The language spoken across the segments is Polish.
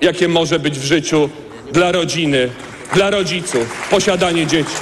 jakie może być w życiu dla rodziny, dla rodziców, posiadanie dzieci.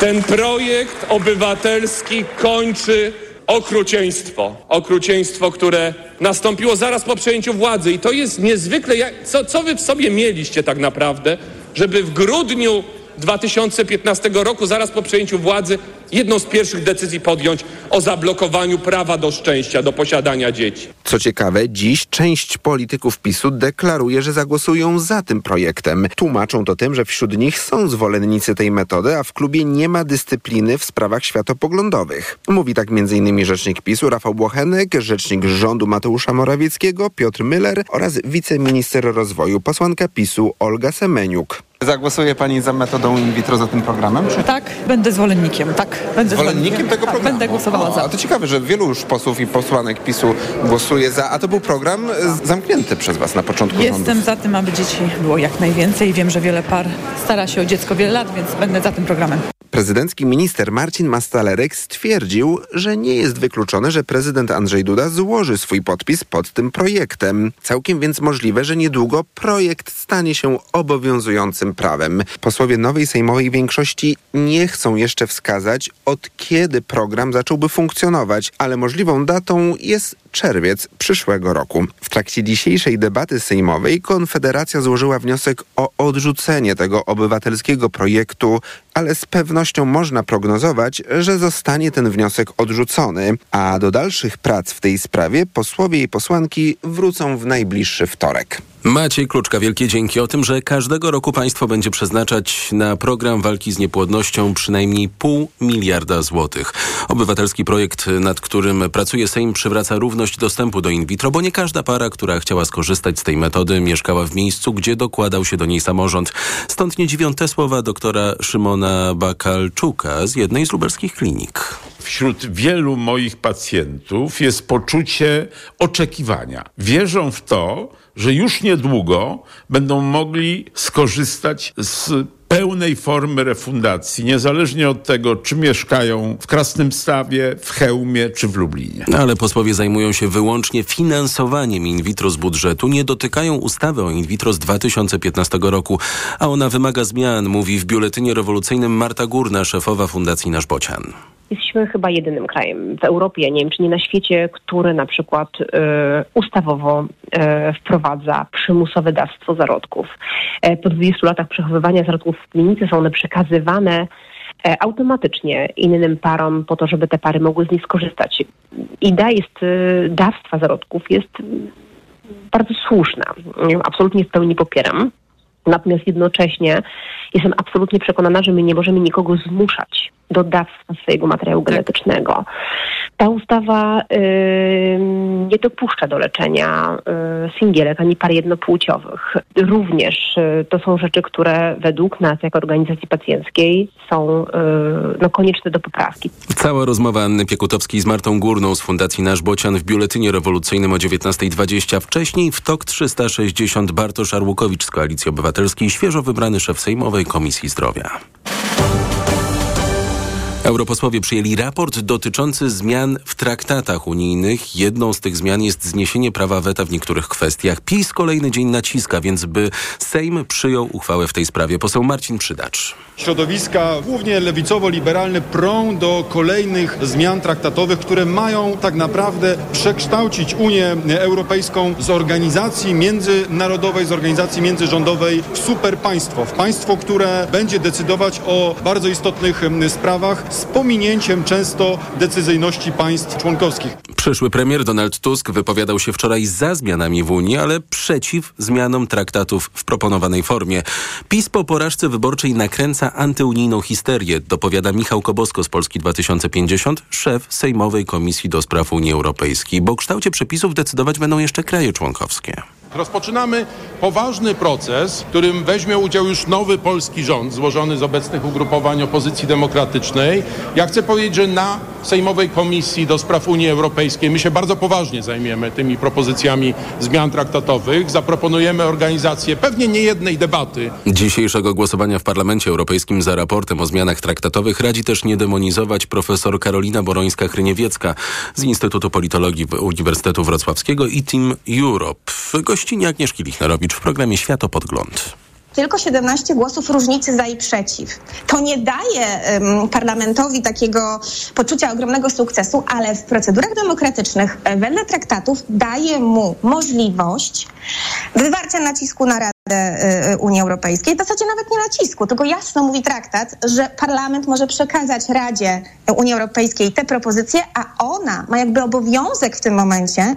Ten projekt obywatelski kończy okrucieństwo. Okrucieństwo, które nastąpiło zaraz po przejęciu władzy. I to jest niezwykle. Co, co wy w sobie mieliście tak naprawdę, żeby w grudniu 2015 roku, zaraz po przejęciu władzy, jedną z pierwszych decyzji podjąć o zablokowaniu prawa do szczęścia, do posiadania dzieci. Co ciekawe, dziś część polityków PiSu deklaruje, że zagłosują za tym projektem. Tłumaczą to tym, że wśród nich są zwolennicy tej metody, a w klubie nie ma dyscypliny w sprawach światopoglądowych. Mówi tak m.in. rzecznik PiSu Rafał Błochenek, rzecznik rządu Mateusza Morawieckiego Piotr Müller oraz wiceminister rozwoju posłanka PiSu Olga Semeniuk. Zagłosuje pani za metodą in vitro, za tym programem? Czy... Tak, będę zwolennikiem, tak. Będę zwolennikiem tego tak, programu? Będę głosowała o, za. A to ciekawe, że wielu już posłów i posłanek PiSu głosuje za, a to był program zamknięty przez was na początku Jestem rządów. za tym, aby dzieci było jak najwięcej. Wiem, że wiele par stara się o dziecko wiele lat, więc będę za tym programem. Prezydencki minister Marcin Mastalerek stwierdził, że nie jest wykluczone, że prezydent Andrzej Duda złoży swój podpis pod tym projektem. Całkiem więc możliwe, że niedługo projekt stanie się obowiązującym prawem. Posłowie nowej sejmowej większości nie chcą jeszcze wskazać, od kiedy program zacząłby funkcjonować, ale możliwą datą jest czerwiec przyszłego roku. W trakcie dzisiejszej debaty sejmowej Konfederacja złożyła wniosek o odrzucenie tego obywatelskiego projektu, ale z pewnością można prognozować, że zostanie ten wniosek odrzucony, a do dalszych prac w tej sprawie posłowie i posłanki wrócą w najbliższy wtorek. Maciej Kluczka, wielkie dzięki o tym, że każdego roku państwo będzie przeznaczać na program walki z niepłodnością przynajmniej pół miliarda złotych. Obywatelski projekt, nad którym pracuje Sejm, przywraca równość dostępu do in vitro, bo nie każda para, która chciała skorzystać z tej metody, mieszkała w miejscu, gdzie dokładał się do niej samorząd. Stąd nie dziwią te słowa doktora Szymona Bakalczuka z jednej z lubelskich klinik. Wśród wielu moich pacjentów jest poczucie oczekiwania. Wierzą w to, że już niedługo będą mogli skorzystać z pełnej formy refundacji, niezależnie od tego, czy mieszkają w Krasnym Stawie, w Chełmie czy w Lublinie. Ale posłowie zajmują się wyłącznie finansowaniem in vitro z budżetu, nie dotykają ustawy o in vitro z 2015 roku, a ona wymaga zmian, mówi w Biuletynie Rewolucyjnym Marta Górna, szefowa Fundacji Nasz Bocian. Jesteśmy chyba jedynym krajem w Europie, nie wiem czy nie na świecie, który na przykład y, ustawowo y, wprowadza przymusowe dawstwo zarodków. E, po 20 latach przechowywania zarodków w klinice są one przekazywane e, automatycznie innym parom po to, żeby te pary mogły z nich skorzystać. Idea jest y, dawstwa zarodków jest bardzo słuszna. Absolutnie w pełni popieram. Natomiast jednocześnie jestem absolutnie przekonana, że my nie możemy nikogo zmuszać do dawstwa swojego materiału genetycznego. Ta ustawa y, nie dopuszcza do leczenia y, singielek ani par jednopłciowych. Również y, to są rzeczy, które według nas, jako organizacji pacjenckiej, są no, konieczne do poprawki. Cała rozmowa Anny Piekutowskiej z Martą Górną z Fundacji Nasz Bocian w Biuletynie Rewolucyjnym o 19.20. Wcześniej w TOK 360 Bartosz Arłukowicz z Koalicji Obywatelskiej, świeżo wybrany szef Sejmowej Komisji Zdrowia. Europosłowie przyjęli raport dotyczący zmian w traktatach unijnych. Jedną z tych zmian jest zniesienie prawa weta w niektórych kwestiach. PiS kolejny dzień naciska, więc by Sejm przyjął uchwałę w tej sprawie. Poseł Marcin Przydacz. Środowiska, głównie lewicowo-liberalne, prą do kolejnych zmian traktatowych, które mają tak naprawdę przekształcić Unię Europejską z organizacji międzynarodowej, z organizacji międzyrządowej w superpaństwo. W państwo, które będzie decydować o bardzo istotnych sprawach z pominięciem często decyzyjności państw członkowskich. Przyszły premier Donald Tusk wypowiadał się wczoraj za zmianami w Unii, ale przeciw zmianom traktatów w proponowanej formie. PiS po porażce wyborczej nakręca antyunijną histerię, dopowiada Michał Kobosko z Polski 2050, szef Sejmowej Komisji do Spraw Unii Europejskiej, bo o kształcie przepisów decydować będą jeszcze kraje członkowskie. Rozpoczynamy poważny proces, w którym weźmie udział już nowy polski rząd złożony z obecnych ugrupowań opozycji demokratycznej. Ja chcę powiedzieć, że na Sejmowej Komisji do Spraw Unii Europejskiej my się bardzo poważnie zajmiemy tymi propozycjami zmian traktatowych. Zaproponujemy organizację pewnie nie jednej debaty. Dzisiejszego głosowania w Parlamencie Europejskim za raportem o zmianach traktatowych radzi też nie demonizować profesor Karolina Borońska-Kryniewiecka z Instytutu Politologii Uniwersytetu Wrocławskiego i Team Europe. Gościnie Agnieszki Lichnerowicz. W programie Światopodgląd tylko 17 głosów różnicy za i przeciw. To nie daje um, parlamentowi takiego poczucia ogromnego sukcesu, ale w procedurach demokratycznych e, wedle traktatów daje mu możliwość wywarcia nacisku na Radę y, Unii Europejskiej. W zasadzie nawet nie nacisku, tylko jasno mówi traktat, że parlament może przekazać Radzie Unii Europejskiej te propozycje, a ona ma jakby obowiązek w tym momencie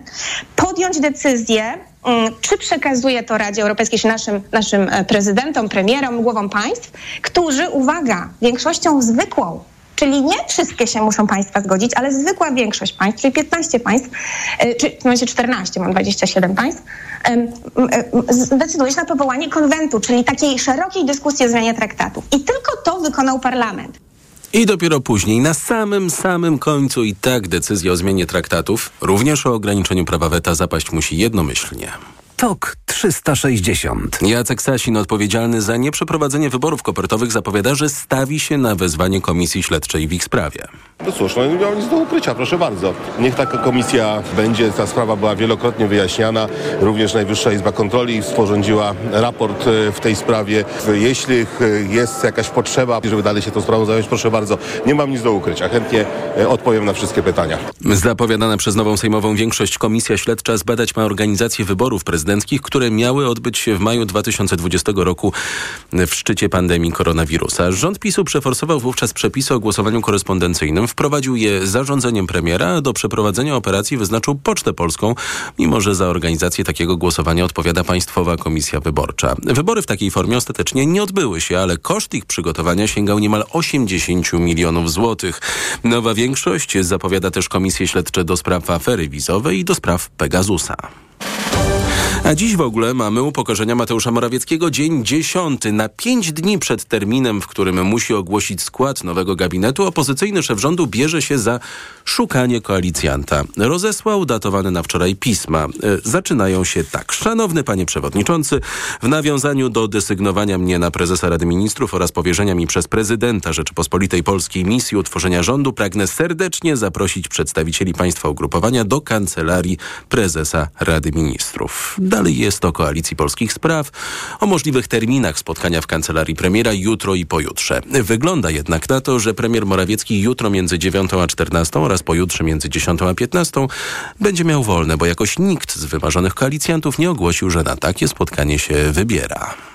podjąć decyzję, czy przekazuje to Radzie Europejskiej, czy naszym, naszym e, prezydentom, premierom, głowom państw, którzy, uwaga, większością zwykłą, Czyli nie wszystkie się muszą państwa zgodzić, ale zwykła większość państw, czyli 15 państw, e, czy w momencie 14, mam 27 państw, e, zdecyduje się na powołanie konwentu, czyli takiej szerokiej dyskusji o zmianie traktatów. I tylko to wykonał parlament. I dopiero później, na samym, samym końcu i tak decyzja o zmianie traktatów, również o ograniczeniu prawa weta zapaść musi jednomyślnie. TOK 360. Jacek Sasin, odpowiedzialny za nieprzeprowadzenie wyborów kopertowych, zapowiada, że stawi się na wezwanie komisji śledczej w ich sprawie. No cóż, no nie miał nic do ukrycia, proszę bardzo. Niech taka komisja będzie, ta sprawa była wielokrotnie wyjaśniana. Również Najwyższa Izba Kontroli sporządziła raport e, w tej sprawie. Jeśli e, jest jakaś potrzeba, żeby dalej się tą sprawą zająć, proszę bardzo, nie mam nic do ukrycia. Chętnie e, odpowiem na wszystkie pytania. Zapowiadana przez nową sejmową większość komisja śledcza zbadać ma organizację wyborów prezydenckich, które miały odbyć się w maju 2020 roku w szczycie pandemii koronawirusa. Rząd PiSu przeforsował wówczas przepisy o głosowaniu korespondencyjnym, wprowadził je zarządzeniem premiera, do przeprowadzenia operacji wyznaczył Pocztę Polską, mimo że za organizację takiego głosowania odpowiada Państwowa Komisja Wyborcza. Wybory w takiej formie ostatecznie nie odbyły się, ale koszt ich przygotowania sięgał niemal 80 milionów złotych. Nowa większość zapowiada też komisje śledcze do spraw afery wizowej i do spraw Pegasusa. A dziś w ogóle mamy upokorzenia Mateusza Morawieckiego dzień dziesiąty. Na pięć dni przed terminem, w którym musi ogłosić skład nowego gabinetu, opozycyjny szef rządu bierze się za szukanie koalicjanta. Rozesłał datowane na wczoraj pisma. E, zaczynają się tak. Szanowny panie przewodniczący, w nawiązaniu do desygnowania mnie na prezesa Rady Ministrów oraz powierzenia mi przez prezydenta Rzeczypospolitej Polskiej misji utworzenia rządu, pragnę serdecznie zaprosić przedstawicieli państwa ugrupowania do kancelarii prezesa Rady Ministrów. Dalej jest o Koalicji Polskich Spraw, o możliwych terminach spotkania w kancelarii premiera jutro i pojutrze. Wygląda jednak na to, że premier Morawiecki jutro między 9 a 14 oraz pojutrze między 10 a 15 będzie miał wolne, bo jakoś nikt z wymarzonych koalicjantów nie ogłosił, że na takie spotkanie się wybiera.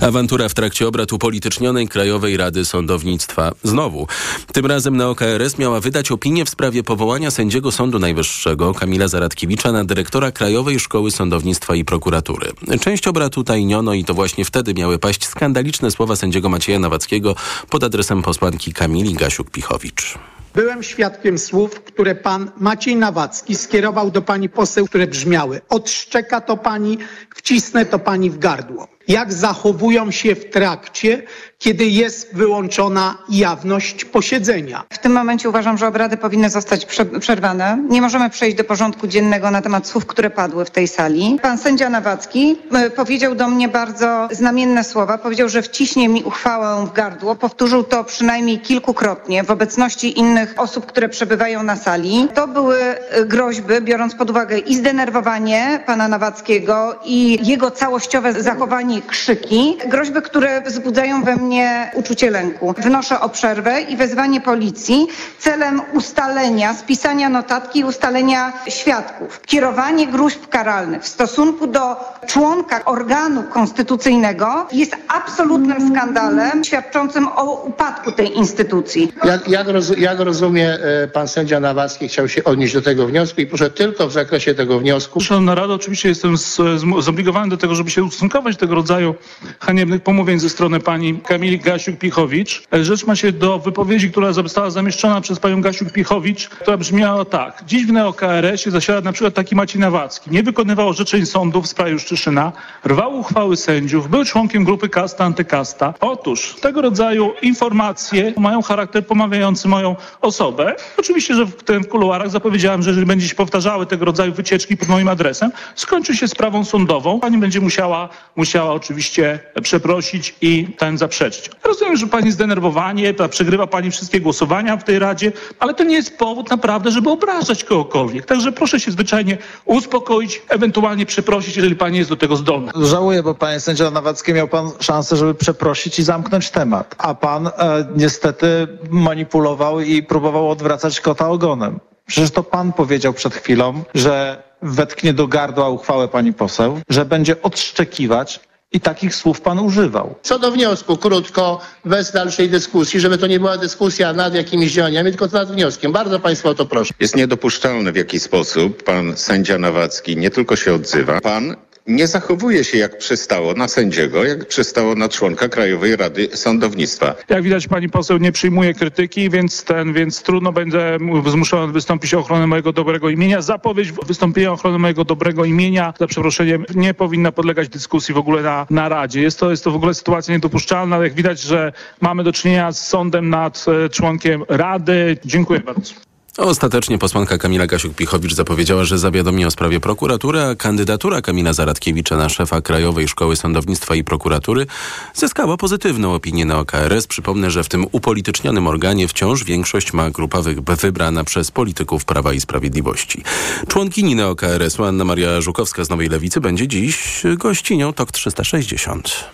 Awantura w trakcie obrad upolitycznionej Krajowej Rady Sądownictwa. Znowu. Tym razem na OKRS miała wydać opinię w sprawie powołania sędziego Sądu Najwyższego Kamila Zaradkiewicza na dyrektora Krajowej Szkoły Sądownictwa i Prokuratury. Część obrad utajniono i to właśnie wtedy miały paść skandaliczne słowa sędziego Macieja Nawackiego pod adresem posłanki Kamili Gasiuk-Pichowicz. Byłem świadkiem słów, które pan Maciej Nawacki skierował do pani poseł, które brzmiały: Odszczeka to pani, wcisnę to pani w gardło jak zachowują się w trakcie, kiedy jest wyłączona jawność posiedzenia. W tym momencie uważam, że obrady powinny zostać przerwane. Nie możemy przejść do porządku dziennego na temat słów, które padły w tej sali. Pan sędzia Nawacki e, powiedział do mnie bardzo znamienne słowa. Powiedział, że wciśnie mi uchwałę w gardło. Powtórzył to przynajmniej kilkukrotnie w obecności innych osób, które przebywają na sali. To były e, groźby, biorąc pod uwagę i zdenerwowanie pana Nawackiego i jego całościowe zachowanie krzyki, groźby, które wzbudzają we mnie uczucie lęku. Wnoszę o przerwę i wezwanie policji celem ustalenia, spisania notatki i ustalenia świadków. Kierowanie gruźb karalnych w stosunku do członka organu konstytucyjnego jest absolutnym skandalem świadczącym o upadku tej instytucji. Jak, jak, roz, jak rozumie e, pan sędzia Nawacki chciał się odnieść do tego wniosku i proszę tylko w zakresie tego wniosku. Szanowna Rado, oczywiście jestem z, z, zobligowany do tego, żeby się ustosunkować do tego rodzaju haniebnych pomówień ze strony pani Kamili Gasiuk-Pichowicz. Rzecz ma się do wypowiedzi, która została zamieszczona przez panią Gasiuk-Pichowicz, która brzmiała tak. Dziś w NeoKRS-ie zasiada na przykład taki Maciej Nawacki. Nie wykonywał orzeczeń sądów w sprawie Szczyszyna, rwał uchwały sędziów, był członkiem grupy kasta antykasta. Otóż tego rodzaju informacje mają charakter pomawiający moją osobę. Oczywiście, że w tym kuluarach zapowiedziałem, że jeżeli będzie się powtarzały tego rodzaju wycieczki pod moim adresem, skończy się sprawą sądową. Pani będzie musiała, musiała oczywiście przeprosić i ten zaprzeczyć. Rozumiem, że pani zdenerwowanie, ta przegrywa pani wszystkie głosowania w tej Radzie, ale to nie jest powód naprawdę, żeby obrażać kogokolwiek. Także proszę się zwyczajnie uspokoić, ewentualnie przeprosić, jeżeli pani jest do tego zdolna. Żałuję, bo panie sędzio Nawacki miał pan szansę, żeby przeprosić i zamknąć temat, a pan e, niestety manipulował i próbował odwracać kota ogonem. Przecież to pan powiedział przed chwilą, że wetknie do gardła uchwałę pani poseł, że będzie odszczekiwać i takich słów pan używał. Co do wniosku, krótko, bez dalszej dyskusji, żeby to nie była dyskusja nad jakimiś działaniami, tylko nad wnioskiem. Bardzo państwa o to proszę. Jest niedopuszczalne w jaki sposób pan sędzia Nawacki nie tylko się odzywa, pan nie zachowuje się jak przystało na sędziego, jak przystało na członka Krajowej Rady Sądownictwa. Jak widać, pani poseł nie przyjmuje krytyki, więc ten, więc trudno będę zmuszony wystąpić o ochronę mojego dobrego imienia. Zapowiedź wystąpienia o ochronę mojego dobrego imienia, za przeproszeniem, nie powinna podlegać dyskusji w ogóle na, na Radzie. Jest to, jest to w ogóle sytuacja niedopuszczalna. Jak widać, że mamy do czynienia z sądem nad e, członkiem Rady. Dziękuję bardzo. Ostatecznie posłanka Kamila Gasiuk-Pichowicz zapowiedziała, że zawiadomi o sprawie prokuratury, a kandydatura Kamila Zaradkiewicza na szefa Krajowej Szkoły Sądownictwa i Prokuratury zyskała pozytywną opinię na OKRS. Przypomnę, że w tym upolitycznionym organie wciąż większość ma grupa wy wybrana przez polityków Prawa i Sprawiedliwości. Członkini NeoKRS-u Anna Maria Żukowska z Nowej Lewicy będzie dziś gościnią TOK 360.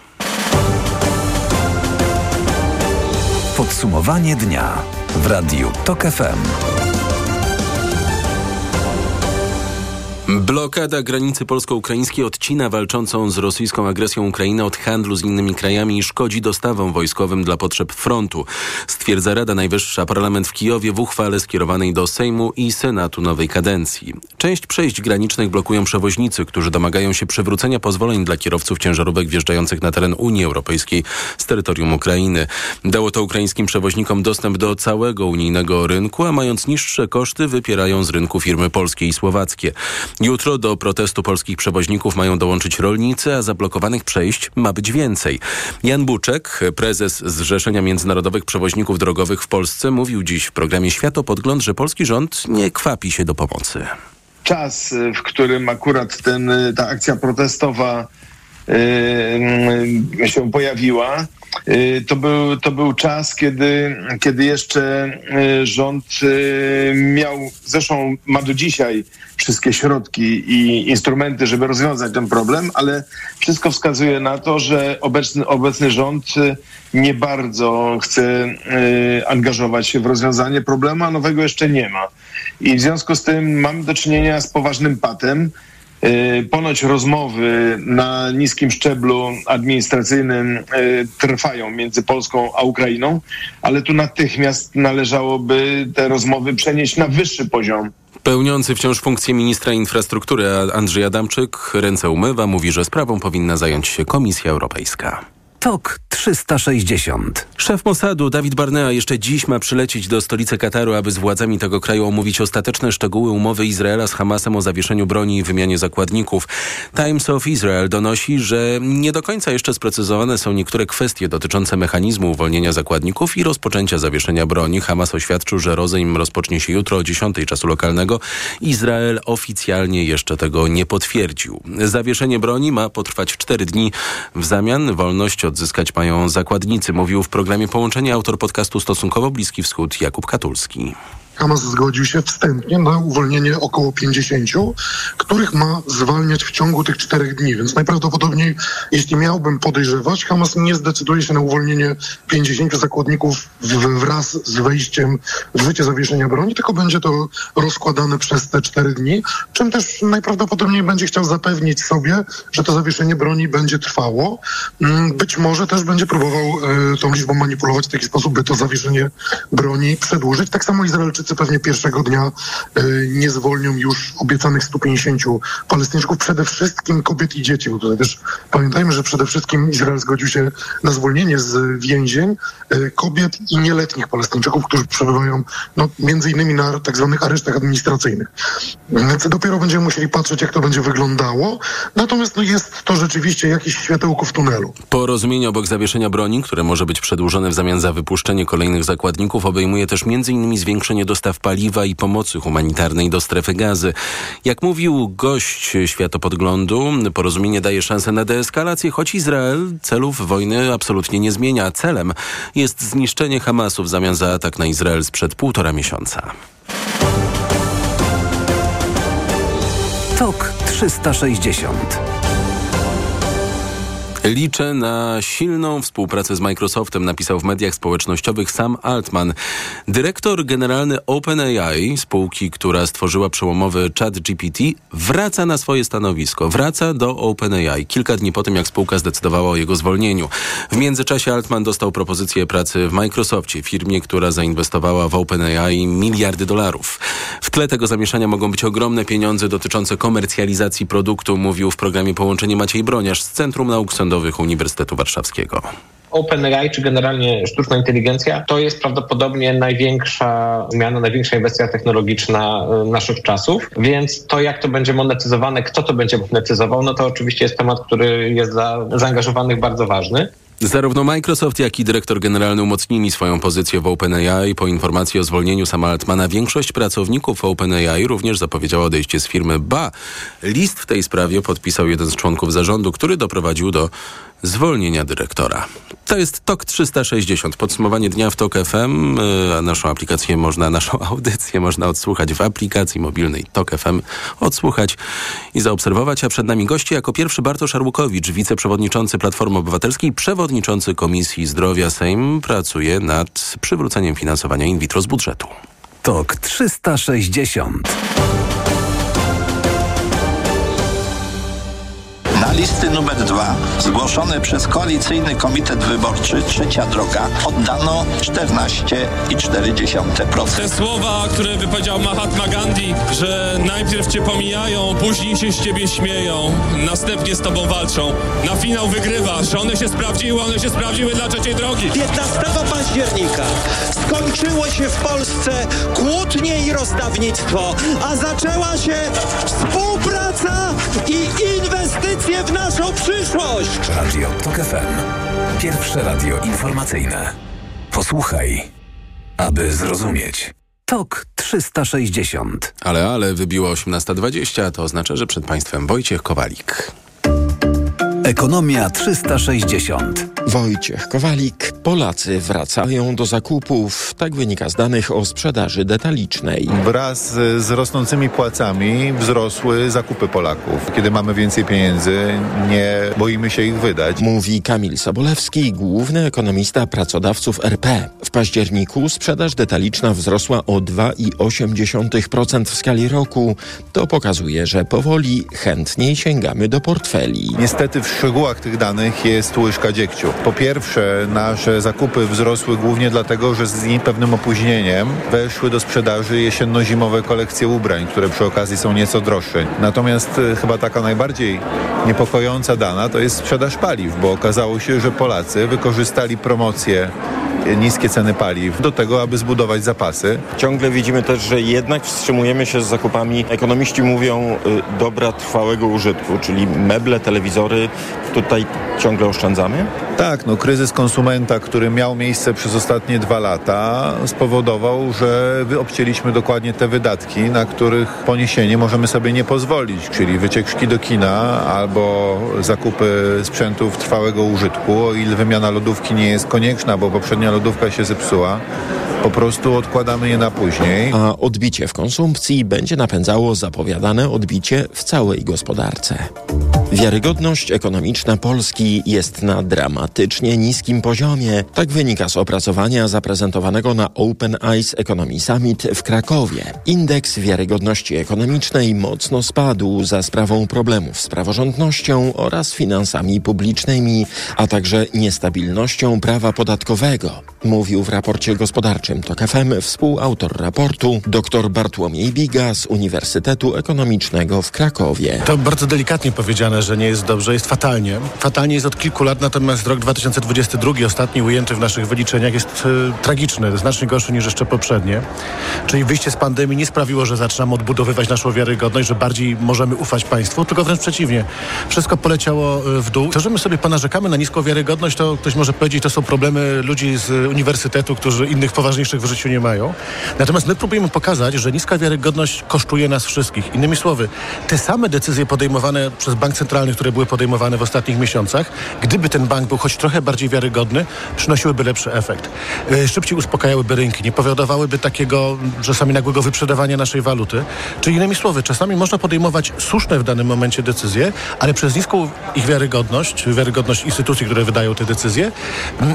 Podsumowanie dnia w Radiu TOK FM. Blokada granicy polsko-ukraińskiej odcina walczącą z rosyjską agresją Ukrainę od handlu z innymi krajami i szkodzi dostawom wojskowym dla potrzeb frontu, stwierdza Rada Najwyższa Parlament w Kijowie w uchwale skierowanej do Sejmu i Senatu nowej kadencji. Część przejść granicznych blokują przewoźnicy, którzy domagają się przywrócenia pozwoleń dla kierowców ciężarówek wjeżdżających na teren Unii Europejskiej z terytorium Ukrainy. Dało to ukraińskim przewoźnikom dostęp do całego unijnego rynku, a mając niższe koszty wypierają z rynku firmy polskie i słowackie. Jutro do protestu polskich przewoźników mają dołączyć rolnicy, a zablokowanych przejść ma być więcej. Jan Buczek, prezes Zrzeszenia Międzynarodowych Przewoźników Drogowych w Polsce, mówił dziś w programie Światopodgląd, że polski rząd nie kwapi się do pomocy. Czas, w którym akurat ten, ta akcja protestowa się pojawiła, to był, to był czas, kiedy, kiedy jeszcze rząd miał, zresztą ma do dzisiaj wszystkie środki i instrumenty, żeby rozwiązać ten problem, ale wszystko wskazuje na to, że obecny, obecny rząd nie bardzo chce angażować się w rozwiązanie problemu, a nowego jeszcze nie ma. I w związku z tym mamy do czynienia z poważnym patem. Ponoć rozmowy na niskim szczeblu administracyjnym trwają między Polską a Ukrainą, ale tu natychmiast należałoby te rozmowy przenieść na wyższy poziom. Pełniący wciąż funkcję ministra infrastruktury Andrzej Adamczyk ręce umywa, mówi, że sprawą powinna zająć się Komisja Europejska. TOK 360. Szef Mossadu Dawid Barnea jeszcze dziś ma przylecieć do stolicy Kataru, aby z władzami tego kraju omówić ostateczne szczegóły umowy Izraela z Hamasem o zawieszeniu broni i wymianie zakładników. Times of Israel donosi, że nie do końca jeszcze sprecyzowane są niektóre kwestie dotyczące mechanizmu uwolnienia zakładników i rozpoczęcia zawieszenia broni. Hamas oświadczył, że rozejm rozpocznie się jutro o 10 czasu lokalnego. Izrael oficjalnie jeszcze tego nie potwierdził. Zawieszenie broni ma potrwać 4 dni. W zamian wolność odzyskać mają zakładnicy, mówił w programie Połączenie autor podcastu Stosunkowo Bliski Wschód Jakub Katulski. Hamas zgodził się wstępnie na uwolnienie około 50, których ma zwalniać w ciągu tych czterech dni. Więc najprawdopodobniej, jeśli miałbym podejrzewać, Hamas nie zdecyduje się na uwolnienie 50 zakładników wraz z wejściem w życie zawieszenia broni, tylko będzie to rozkładane przez te cztery dni, czym też najprawdopodobniej będzie chciał zapewnić sobie, że to zawieszenie broni będzie trwało. Być może też będzie próbował e, tą liczbą manipulować w taki sposób, by to zawieszenie broni przedłużyć. Tak samo Izraelczycy Izraelczycy pewnie pierwszego dnia y, nie zwolnią już obiecanych 150 Palestyńczyków, przede wszystkim kobiet i dzieci, bo tutaj też pamiętajmy, że przede wszystkim Izrael zgodził się na zwolnienie z więzień y, kobiet i nieletnich Palestyńczyków, którzy przebywają no, między innymi na tak zwanych aresztach administracyjnych. Więc dopiero będziemy musieli patrzeć, jak to będzie wyglądało. Natomiast no, jest to rzeczywiście jakieś światełko w tunelu. Porozumienie obok zawieszenia broni, które może być przedłużone w zamian za wypuszczenie kolejnych zakładników, obejmuje też m.in. zwiększenie dostępu dostaw paliwa i pomocy humanitarnej do strefy gazy. Jak mówił gość światopodglądu, porozumienie daje szansę na deeskalację, choć Izrael celów wojny absolutnie nie zmienia. Celem jest zniszczenie Hamasu w zamian za atak na Izrael sprzed półtora miesiąca. TOK 360 Liczę na silną współpracę z Microsoftem, napisał w mediach społecznościowych Sam Altman. Dyrektor generalny OpenAI, spółki, która stworzyła przełomowy ChatGPT, wraca na swoje stanowisko. Wraca do OpenAI kilka dni po tym, jak spółka zdecydowała o jego zwolnieniu. W międzyczasie Altman dostał propozycję pracy w Microsoftie, firmie, która zainwestowała w OpenAI miliardy dolarów. W tle tego zamieszania mogą być ogromne pieniądze dotyczące komercjalizacji produktu, mówił w programie Połączenie Maciej Broniarz z Centrum Nauk Sądowych Uniwersytetu Warszawskiego. OpenAI, czy generalnie sztuczna inteligencja, to jest prawdopodobnie największa zmiana, największa inwestycja technologiczna naszych czasów, więc to jak to będzie monetyzowane, kto to będzie monetyzował, no to oczywiście jest temat, który jest dla zaangażowanych bardzo ważny. Zarówno Microsoft, jak i dyrektor generalny umocnili swoją pozycję w OpenAI. Po informacji o zwolnieniu sama Altmana większość pracowników OpenAI również zapowiedziała odejście z firmy. Ba, list w tej sprawie podpisał jeden z członków zarządu, który doprowadził do zwolnienia dyrektora. To jest TOK 360. Podsumowanie dnia w TOK FM. A naszą aplikację można, naszą audycję można odsłuchać w aplikacji mobilnej TOK FM. Odsłuchać i zaobserwować. A przed nami gości jako pierwszy Bartosz Arłukowicz, wiceprzewodniczący Platformy Obywatelskiej, przewodniczący Komisji Zdrowia Sejm pracuje nad przywróceniem finansowania in vitro z budżetu. TOK 360 listy numer dwa, zgłoszone przez Koalicyjny Komitet Wyborczy Trzecia Droga, oddano 14,4%. Te słowa, które wypowiedział Mahatma Gandhi, że najpierw cię pomijają, później się z ciebie śmieją, następnie z tobą walczą. Na finał wygrywasz. One się sprawdziły, one się sprawdziły dla trzeciej drogi. 15 października skończyło się w Polsce kłótnie i rozdawnictwo, a zaczęła się współpraca i inwestycje w naszą przyszłość. Radio TOK FM. Pierwsze radio informacyjne. Posłuchaj, aby zrozumieć. TOK 360. Ale, ale wybiło 18.20, to oznacza, że przed Państwem Wojciech Kowalik. Ekonomia 360. Wojciech Kowalik. Polacy wracają do zakupów. Tak wynika z danych o sprzedaży detalicznej. Wraz z rosnącymi płacami wzrosły zakupy Polaków. Kiedy mamy więcej pieniędzy, nie boimy się ich wydać. Mówi Kamil Sobolewski, główny ekonomista pracodawców RP. W październiku sprzedaż detaliczna wzrosła o 2,8% w skali roku. To pokazuje, że powoli chętniej sięgamy do portfeli. Niestety w szczegółach tych danych jest łyżka dziegciu. Po pierwsze, nasze zakupy wzrosły głównie dlatego, że z pewnym opóźnieniem weszły do sprzedaży jesienno-zimowe kolekcje ubrań, które przy okazji są nieco droższe. Natomiast e, chyba taka najbardziej niepokojąca dana to jest sprzedaż paliw, bo okazało się, że Polacy wykorzystali promocję niskie ceny paliw do tego, aby zbudować zapasy. Ciągle widzimy też, że jednak wstrzymujemy się z zakupami. Ekonomiści mówią y, dobra trwałego użytku, czyli meble, telewizory. Tutaj ciągle oszczędzamy? Tak, no kryzys konsumenta, który miał miejsce przez ostatnie dwa lata spowodował, że obcięliśmy dokładnie te wydatki, na których poniesienie możemy sobie nie pozwolić, czyli wycieczki do kina albo zakupy sprzętów trwałego użytku, o ile wymiana lodówki nie jest konieczna, bo poprzednia lodówka się zepsuła, po prostu odkładamy je na później. A odbicie w konsumpcji będzie napędzało zapowiadane odbicie w całej gospodarce. Wiarygodność ekonomiczna Polski jest na dramatycznie niskim poziomie. Tak wynika z opracowania zaprezentowanego na Open Eyes Economy Summit w Krakowie. Indeks wiarygodności ekonomicznej mocno spadł za sprawą problemów z praworządnością oraz finansami publicznymi, a także niestabilnością prawa podatkowego. Mówił w raporcie gospodarczym TOK FM współautor raportu dr Bartłomiej Biga z Uniwersytetu Ekonomicznego w Krakowie. To bardzo delikatnie powiedziane, że nie jest dobrze, jest fatalnie. Fatalnie jest od kilku lat, natomiast rok 2022, ostatni ujęty w naszych wyliczeniach, jest e, tragiczny, znacznie gorszy niż jeszcze poprzednie. Czyli wyjście z pandemii nie sprawiło, że zaczynamy odbudowywać naszą wiarygodność, że bardziej możemy ufać państwu, tylko wręcz przeciwnie. Wszystko poleciało e, w dół. To, że my sobie ponarzekamy na niską wiarygodność, to ktoś może powiedzieć, to są problemy ludzi z uniwersytetu, którzy innych poważniejszych w życiu nie mają. Natomiast my próbujemy pokazać, że niska wiarygodność kosztuje nas wszystkich. Innymi słowy, te same decyzje podejmowane przez bank centralny, które były podejmowane w ostatnich miesiącach, gdyby ten bank był choć trochę bardziej wiarygodny, przynosiłyby lepszy efekt. E, Szybciej uspokajałyby rynki, nie powodowałyby takiego czasami nagłego wyprzedawania naszej waluty. Czyli innymi słowy, czasami można podejmować słuszne w danym momencie decyzje, ale przez niską ich wiarygodność, wiarygodność instytucji, które wydają te decyzje,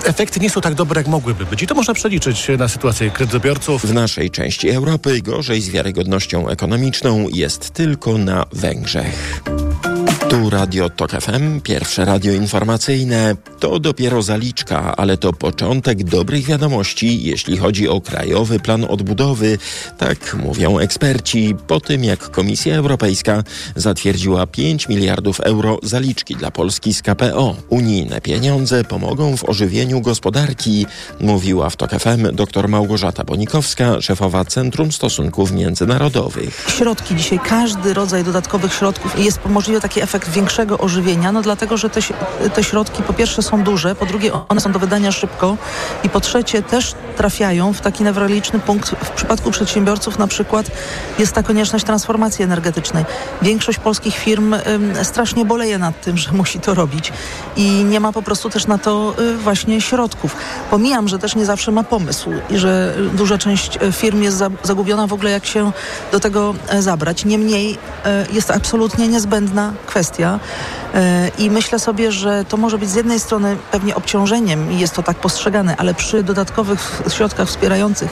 efekty nie są tak dobre, jak mogłyby być. I to można przeliczyć na sytuację kredytobiorców. W naszej części Europy gorzej z wiarygodnością ekonomiczną jest tylko na Węgrzech. Tu Radio Tok FM, pierwsze radio informacyjne. To dopiero zaliczka, ale to początek dobrych wiadomości, jeśli chodzi o Krajowy Plan Odbudowy. Tak mówią eksperci, po tym jak Komisja Europejska zatwierdziła 5 miliardów euro zaliczki dla Polski z KPO. Unijne pieniądze pomogą w ożywieniu gospodarki, mówiła w Tok FM dr Małgorzata Bonikowska, szefowa Centrum Stosunków Międzynarodowych. środki dzisiaj, każdy rodzaj dodatkowych środków jest możliwy taki efekt większego ożywienia, no dlatego, że te, te środki po pierwsze są duże, po drugie one są do wydania szybko i po trzecie też trafiają w taki newralgiczny punkt. W przypadku przedsiębiorców na przykład jest ta konieczność transformacji energetycznej. Większość polskich firm strasznie boleje nad tym, że musi to robić i nie ma po prostu też na to y, właśnie środków. Pomijam, że też nie zawsze ma pomysł i że y, duża część y, firm jest za, zagubiona w ogóle jak się do tego e, zabrać. Niemniej e, jest to absolutnie niezbędna kwestia e, i myślę sobie, że to może być z jednej strony pewnie obciążeniem i jest to tak postrzegane, ale przy dodatkowych środkach wspierających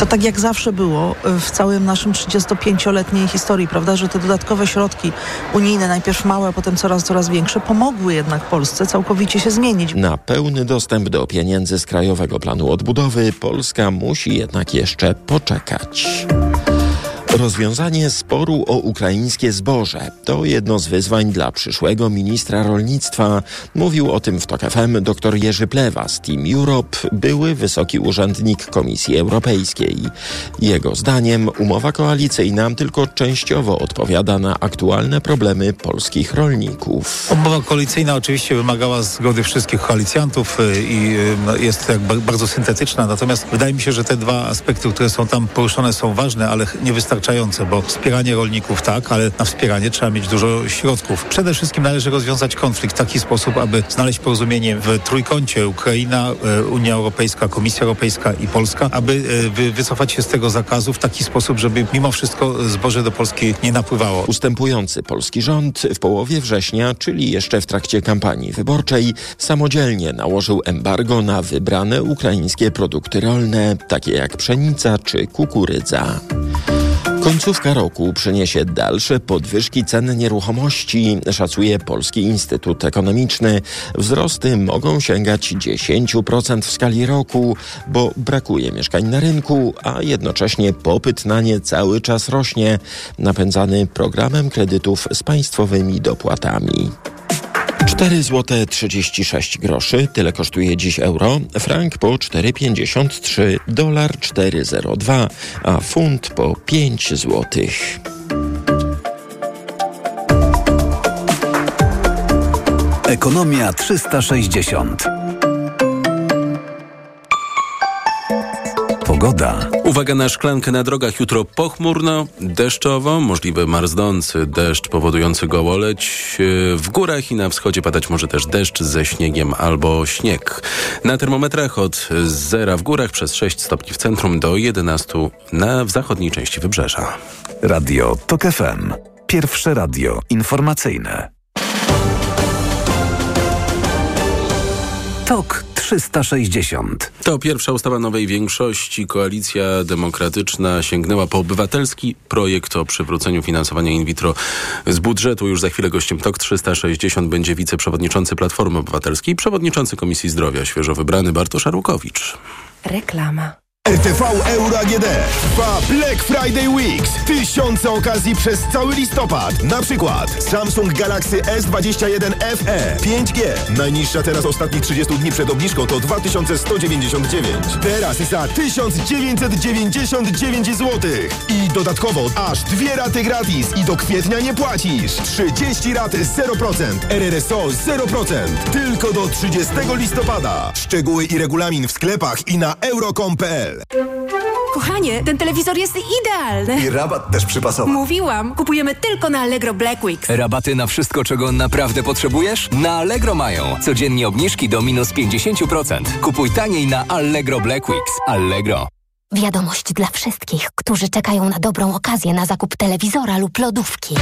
to tak jak zawsze było w całym naszym 35-letniej historii, prawda, że te dodatkowe środki unijne, najpierw małe, a potem coraz, coraz większe, pomogły jednak Polsce całkowicie się zmienić. Na pełny dostęp do pieniędzy z Krajowego Planu Odbudowy Polska musi jednak jeszcze poczekać. Rozwiązanie sporu o ukraińskie zboże to jedno z wyzwań dla przyszłego ministra rolnictwa. Mówił o tym w TOK FM dr Jerzy Plewa z Team Europe, były wysoki urzędnik Komisji Europejskiej. Jego zdaniem umowa koalicyjna tylko częściowo odpowiada na aktualne problemy polskich rolników. Umowa koalicyjna oczywiście wymagała zgody wszystkich koalicjantów y, i y, no, jest tak ba- bardzo syntetyczna, natomiast wydaje mi się, że te dwa aspekty, które są tam poruszone są ważne, ale nie wystarczające, bo wspieranie rolników tak, ale na wspieranie trzeba mieć dużo środków. Przede wszystkim należy rozwiązać konflikt w taki sposób, aby znaleźć porozumienie w trójkącie Ukraina, y, Unia Europejska, Komisja Europejska i Polska, aby wy- wycofać się z tego zakazu w taki sposób, żeby mimo wszystko zboże do Polski nie napływało. Ustępujący polski rząd w połowie września, czyli jeszcze w trakcie kampanii wyborczej, samodzielnie nałożył embargo na wybrane ukraińskie produkty rolne, takie jak pszenica czy kukurydza. Końcówka roku przyniesie dalsze podwyżki cen nieruchomości, szacuje Polski Instytut Ekonomiczny. Wzrosty mogą sięgać 10% w skali roku, bo brakuje mieszkań na rynku, a jednocześnie popyt na nie cały czas rośnie, napędzany programem kredytów z państwowymi dopłatami. 4 zł 36 groszy, tyle kosztuje dziś euro, frank po 4,53, dolar 4,02, a funt po 5 złotych. Ekonomia 360. Pogoda. Uwaga na szklankę na drogach. Jutro pochmurno, deszczowo, możliwy marznący deszcz powodujący gołoleć. W górach i na wschodzie padać może też deszcz ze śniegiem albo śnieg. Na termometrach od zera w górach przez 6 stopni w centrum do 11 na w zachodniej części wybrzeża. Radio TOK FM. Pierwsze radio informacyjne. TOK 360. To pierwsza ustawa nowej większości. Koalicja Demokratyczna sięgnęła po obywatelski projekt o przywróceniu finansowania in vitro z budżetu. Już za chwilę gościem TOK 360 będzie wiceprzewodniczący Platformy Obywatelskiej, przewodniczący Komisji Zdrowia, świeżo wybrany Bartosz Arłukowicz. Reklama. RTV Euro AGD trwa Black Friday Weeks. Tysiące okazji przez cały listopad. Na przykład Samsung Galaxy S21 FE 5G. Najniższa teraz ostatnich 30 dni przed obniżką to 2199. Teraz za 1999 zł. I dodatkowo aż dwie raty gratis i do kwietnia nie płacisz. 30 rat 0%. RRSO 0%. Tylko do 30 listopada. Szczegóły i regulamin w sklepach i na euro.com.pl Kochanie, ten telewizor jest idealny. I rabat też przypasowy. Mówiłam, kupujemy tylko na Allegro Black Weeks. Rabaty na wszystko, czego naprawdę potrzebujesz? Na Allegro mają. Codziennie obniżki do minus 50%. Kupuj taniej na Allegro Black Weeks. Allegro. Wiadomość dla wszystkich, którzy czekają na dobrą okazję na zakup telewizora lub lodówki.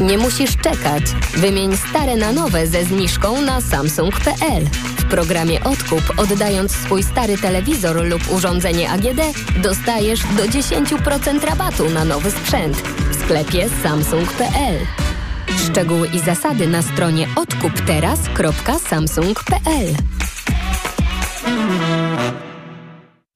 Nie musisz czekać. Wymień stare na nowe ze zniżką na samsung.pl. Programie Odkup, oddając swój stary telewizor lub urządzenie AGD, dostajesz do 10% rabatu na nowy sprzęt w sklepie samsung.pl. Szczegóły i zasady na stronie odkupteraz.samsung.pl.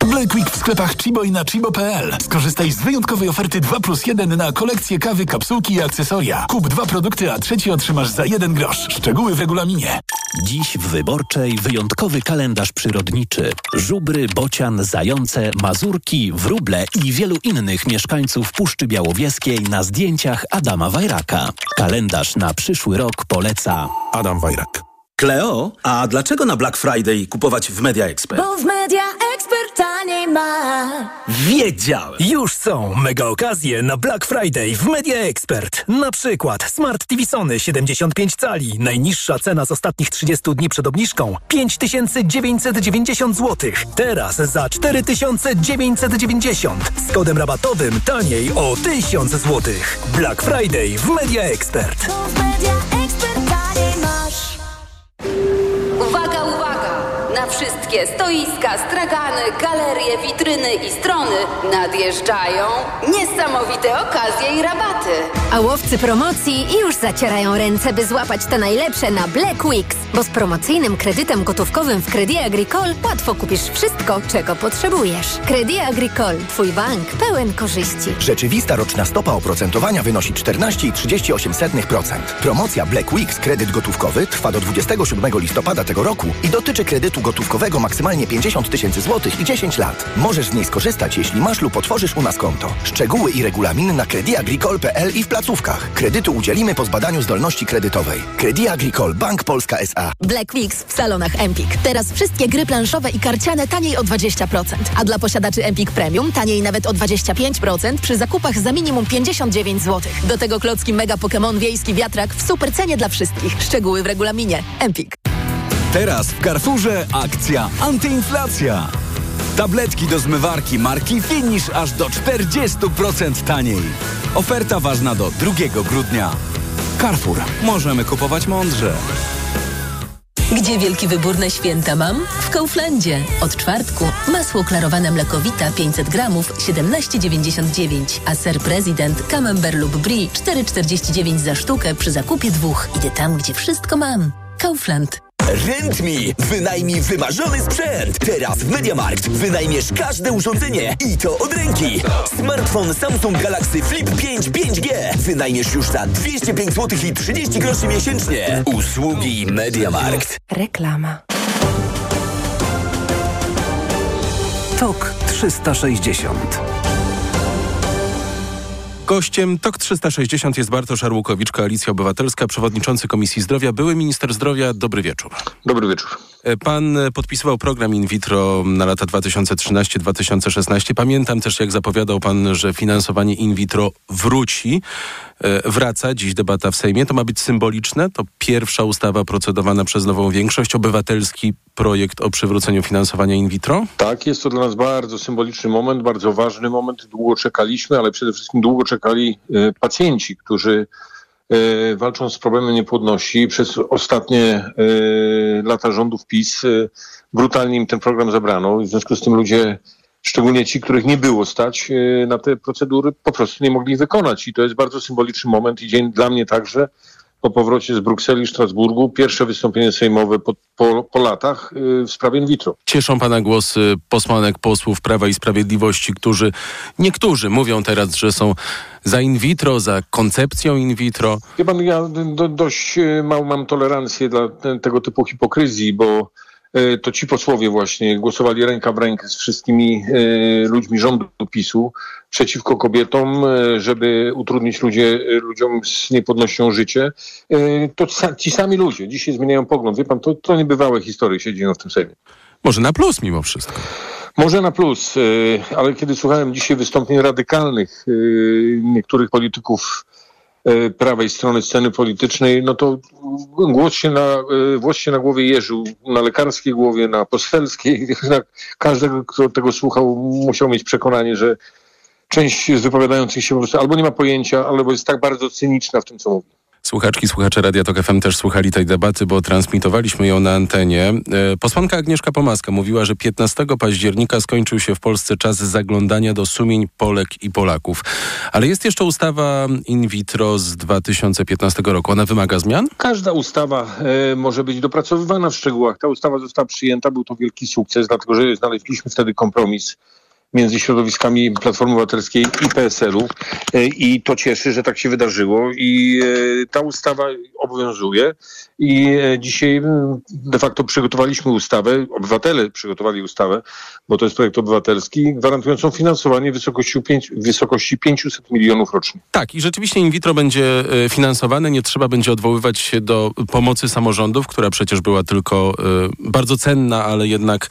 Black Week w sklepach Chibo i na chibo.pl. Skorzystaj z wyjątkowej oferty 2 plus 1 na kolekcję kawy, kapsułki i akcesoria. Kup dwa produkty, a trzeci otrzymasz za jeden grosz. Szczegóły w regulaminie. Dziś w Wyborczej wyjątkowy kalendarz przyrodniczy. Żubry, bocian, zające, mazurki, wróble i wielu innych mieszkańców Puszczy Białowieskiej na zdjęciach Adama Wajraka. Kalendarz na przyszły rok poleca Adam Wajrak. Kleo, a dlaczego na Black Friday kupować w Media Expert? Bo w Media Expert taniej ma. Wiedziałem! Już są mega okazje na Black Friday w Media Expert. Na przykład Smart TV Sony 75 cali. Najniższa cena z ostatnich 30 dni przed obniżką 5990 zł. Teraz za 4990. Z kodem rabatowym taniej o 1000 zł. Black Friday w Media Expert. Bo w Media Expert Na wszystkie stoiska, stragany, galerie, witryny i strony nadjeżdżają niesamowite okazje i rabaty. A łowcy promocji już zacierają ręce, by złapać te najlepsze na Black Weeks. Bo z promocyjnym kredytem gotówkowym w Credit Agricole łatwo kupisz wszystko, czego potrzebujesz. Credit Agricole, twój bank pełen korzyści. Rzeczywista roczna stopa oprocentowania wynosi 14,38%. Promocja Black Weeks kredyt gotówkowy trwa do 27 listopada tego roku i dotyczy kredytu gotówkowego maksymalnie 50 tysięcy złotych i 10 lat. Możesz z niej skorzystać, jeśli masz lub otworzysz u nas konto. Szczegóły i regulamin na crediagricole.pl i w placówkach. Kredytu udzielimy po zbadaniu zdolności kredytowej. Credit Agricole Bank Polska S.A. Black Weeks w salonach Empik. Teraz wszystkie gry planszowe i karciane taniej o 20%. A dla posiadaczy Empik Premium taniej nawet o 25% przy zakupach za minimum 59 zł. Do tego klocki Mega Pokémon Wiejski Wiatrak w super cenie dla wszystkich. Szczegóły w regulaminie. Empik. Teraz w Carrefourze akcja antyinflacja. Tabletki do zmywarki marki Finish aż do 40% taniej. Oferta ważna do 2 grudnia. Carrefour. Możemy kupować mądrze. Gdzie wielki wybór na święta mam? W Kauflandzie. Od czwartku masło klarowane mlekowita 500 gramów 17,99, a ser prezydent camembert lub brie 4,49 za sztukę przy zakupie dwóch. Idę tam, gdzie wszystko mam. Kaufland. Rent.me. Wynajmij wymarzony sprzęt. Teraz w MediaMarkt wynajmiesz każde urządzenie i to od ręki. Smartfon Samsung Galaxy Flip 5 5G. Wynajmiesz już za 205 zł i 30 groszy miesięcznie. Usługi MediaMarkt. Reklama. TOK 360 Gościem TOK 360 jest Bartosz Arłukowicz, Koalicja Obywatelska, przewodniczący Komisji Zdrowia, były minister zdrowia. Dobry wieczór. Dobry wieczór. Pan podpisywał program in vitro na lata 2013-2016. Pamiętam też, jak zapowiadał pan, że finansowanie in vitro wróci. Wraca dziś debata w Sejmie. To ma być symboliczne. To pierwsza ustawa procedowana przez nową większość. Obywatelski projekt o przywróceniu finansowania in vitro. Tak, jest to dla nas bardzo symboliczny moment, bardzo ważny moment. Długo czekaliśmy, ale przede wszystkim długo czekali pacjenci, którzy walczą z problemem niepłodności. Przez ostatnie lata rządów PiS brutalnie im ten program zabrano. W związku z tym ludzie, szczególnie ci, których nie było stać na te procedury, po prostu nie mogli wykonać. I to jest bardzo symboliczny moment i dzień dla mnie także, po powrocie z Brukseli i Strasburgu pierwsze wystąpienie sejmowe po, po, po latach w sprawie in vitro. Cieszą pana głosy posłanek, posłów Prawa i Sprawiedliwości, którzy, niektórzy mówią teraz, że są za in vitro, za koncepcją in vitro. Wie pan, ja do, dość małą mam tolerancję dla tego typu hipokryzji, bo to ci posłowie właśnie głosowali ręka w rękę z wszystkimi e, ludźmi rządu PiSu przeciwko kobietom, e, żeby utrudnić ludzie, ludziom z niepłodnością życie. To ci sami ludzie dzisiaj zmieniają pogląd. Wie pan, to, to niebywałe historie się dzieją w tym Sejmie. Może na plus mimo wszystko. Może na plus, ale kiedy słuchałem dzisiaj wystąpień radykalnych niektórych polityków E, prawej strony sceny politycznej, no to głos się na, e, włos się na głowie jeżył, na lekarskiej głowie, na poselskiej. Każdego, kto tego słuchał, musiał mieć przekonanie, że część z wypowiadających się po prostu albo nie ma pojęcia, albo jest tak bardzo cyniczna w tym, co mówi. Słuchaczki, słuchacze Radia Tok FM też słuchali tej debaty, bo transmitowaliśmy ją na antenie. E, posłanka Agnieszka Pomaska mówiła, że 15 października skończył się w Polsce czas zaglądania do sumień Polek i Polaków. Ale jest jeszcze ustawa in vitro z 2015 roku. Ona wymaga zmian? Każda ustawa e, może być dopracowywana w szczegółach. Ta ustawa została przyjęta, był to wielki sukces, dlatego że znaleźliśmy wtedy kompromis między środowiskami Platformy Obywatelskiej i PSL-u e, i to cieszy, że tak się wydarzyło i e, ta ustawa obowiązuje i e, dzisiaj de facto przygotowaliśmy ustawę, obywatele przygotowali ustawę, bo to jest projekt obywatelski, gwarantującą finansowanie wysokości, 5, wysokości 500 milionów rocznie. Tak i rzeczywiście in vitro będzie finansowane, nie trzeba będzie odwoływać się do pomocy samorządów, która przecież była tylko bardzo cenna, ale jednak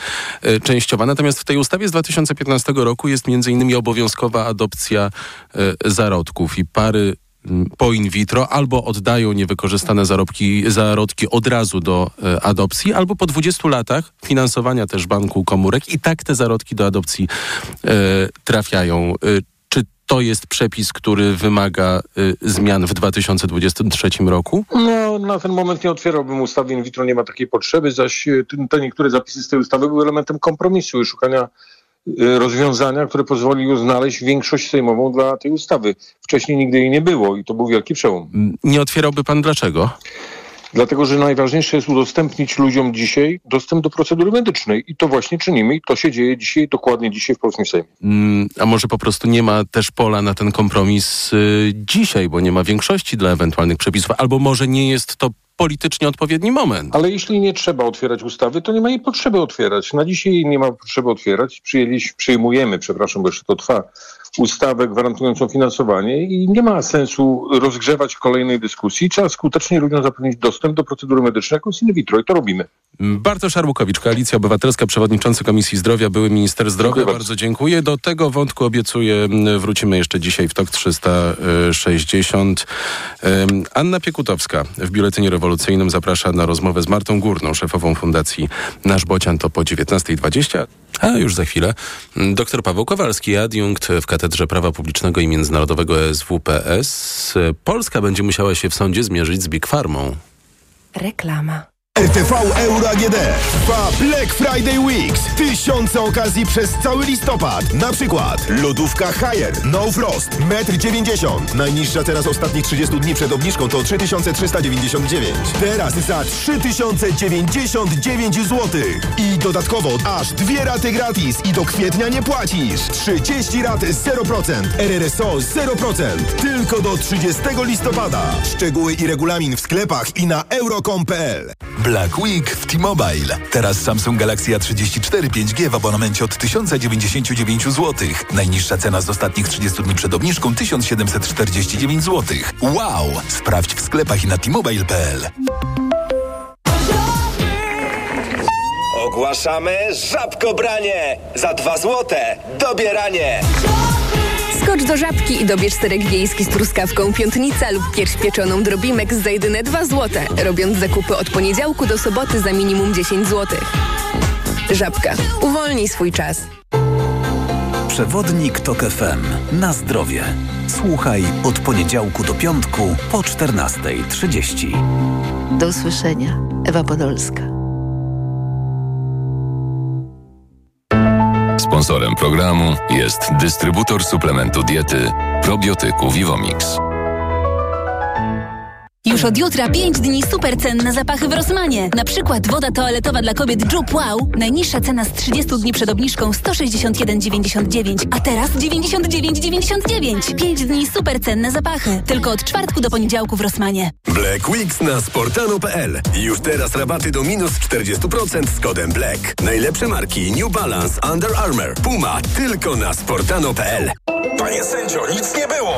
częściowa. Natomiast w tej ustawie z 2015 roku jest innymi obowiązkowa adopcja e, zarodków i pary po in vitro albo oddają niewykorzystane zarobki, zarodki od razu do e, adopcji, albo po 20 latach finansowania też banku komórek i tak te zarodki do adopcji e, trafiają. E, czy to jest przepis, który wymaga e, zmian w 2023 roku? No, na ten moment nie otwierałbym ustawy in vitro, nie ma takiej potrzeby, zaś e, te niektóre zapisy z tej ustawy były elementem kompromisu i szukania rozwiązania, które pozwoliły znaleźć większość sejmową dla tej ustawy. Wcześniej nigdy jej nie było i to był wielki przełom. Nie otwierałby pan dlaczego? Dlatego, że najważniejsze jest udostępnić ludziom dzisiaj dostęp do procedury medycznej i to właśnie czynimy i to się dzieje dzisiaj, dokładnie dzisiaj w Polskim Sejmie. Mm, a może po prostu nie ma też pola na ten kompromis y, dzisiaj, bo nie ma większości dla ewentualnych przepisów, albo może nie jest to politycznie odpowiedni moment. Ale jeśli nie trzeba otwierać ustawy, to nie ma jej potrzeby otwierać. Na dzisiaj nie ma potrzeby otwierać. Przyjęliśmy, przyjmujemy, przepraszam, bo jeszcze to trwa, ustawę gwarantującą finansowanie i nie ma sensu rozgrzewać kolejnej dyskusji. Trzeba skutecznie ludziom zapewnić dostęp do procedury medycznej jako in vitro i to robimy. Bartosz Arbukowicz, Koalicja Obywatelska, Przewodniczący Komisji Zdrowia, były Minister Zdrowia. Dziękuję bardzo. bardzo dziękuję. Do tego wątku obiecuję, wrócimy jeszcze dzisiaj w TOK 360. Anna Piekutowska w Biuletynie Rewolucyjnym zaprasza na rozmowę z Martą Górną, szefową Fundacji Nasz Bocian, to po 19.20. A już za chwilę dr Paweł Kowalski, adiunkt w Katedrze Prawa Publicznego i Międzynarodowego SWPS. Polska będzie musiała się w sądzie zmierzyć z Big Farmą. Reklama. RTV Euro AGD trwa Black Friday Weeks. Tysiące okazji przez cały listopad. Na przykład lodówka Haier No Frost 1,90 m. Najniższa teraz ostatnich 30 dni przed obniżką to 3399. Teraz za 3099 zł. I dodatkowo aż dwie raty gratis i do kwietnia nie płacisz. 30 rat 0%. RRSO 0%. Tylko do 30 listopada. Szczegóły i regulamin w sklepach i na euro.com.pl Black Week w T-Mobile. Teraz Samsung Galaxy A34 5G w abonamencie od 1099 zł. Najniższa cena z ostatnich 30 dni przed obniżką 1749 zł. Wow! Sprawdź w sklepach i na t-mobile.pl. Ogłaszamy żabkobranie! Za dwa złote dobieranie! Skocz do żabki i dobierz serek wiejski z truskawką piątnica lub pierś pieczoną drobimek za jedyne 2 zł, robiąc zakupy od poniedziałku do soboty za minimum 10 zł. Żabka. Uwolnij swój czas. Przewodnik TOK FM. Na zdrowie. Słuchaj od poniedziałku do piątku po 14.30. Do usłyszenia. Ewa Podolska. Sponsorem programu jest dystrybutor suplementu diety probiotyku Vivomix. Już od jutra 5 dni super cenne zapachy w Rosmanie. Na przykład woda toaletowa dla kobiet Jup Wow. Najniższa cena z 30 dni przed obniżką 161,99, a teraz 99,99. 5 dni super cenne zapachy. Tylko od czwartku do poniedziałku w Rosmanie. Black Weeks na sportano.pl. Już teraz rabaty do minus 40% z kodem Black. Najlepsze marki New Balance, Under Armour, Puma. Tylko na sportano.pl. Panie sędzio, nic nie było!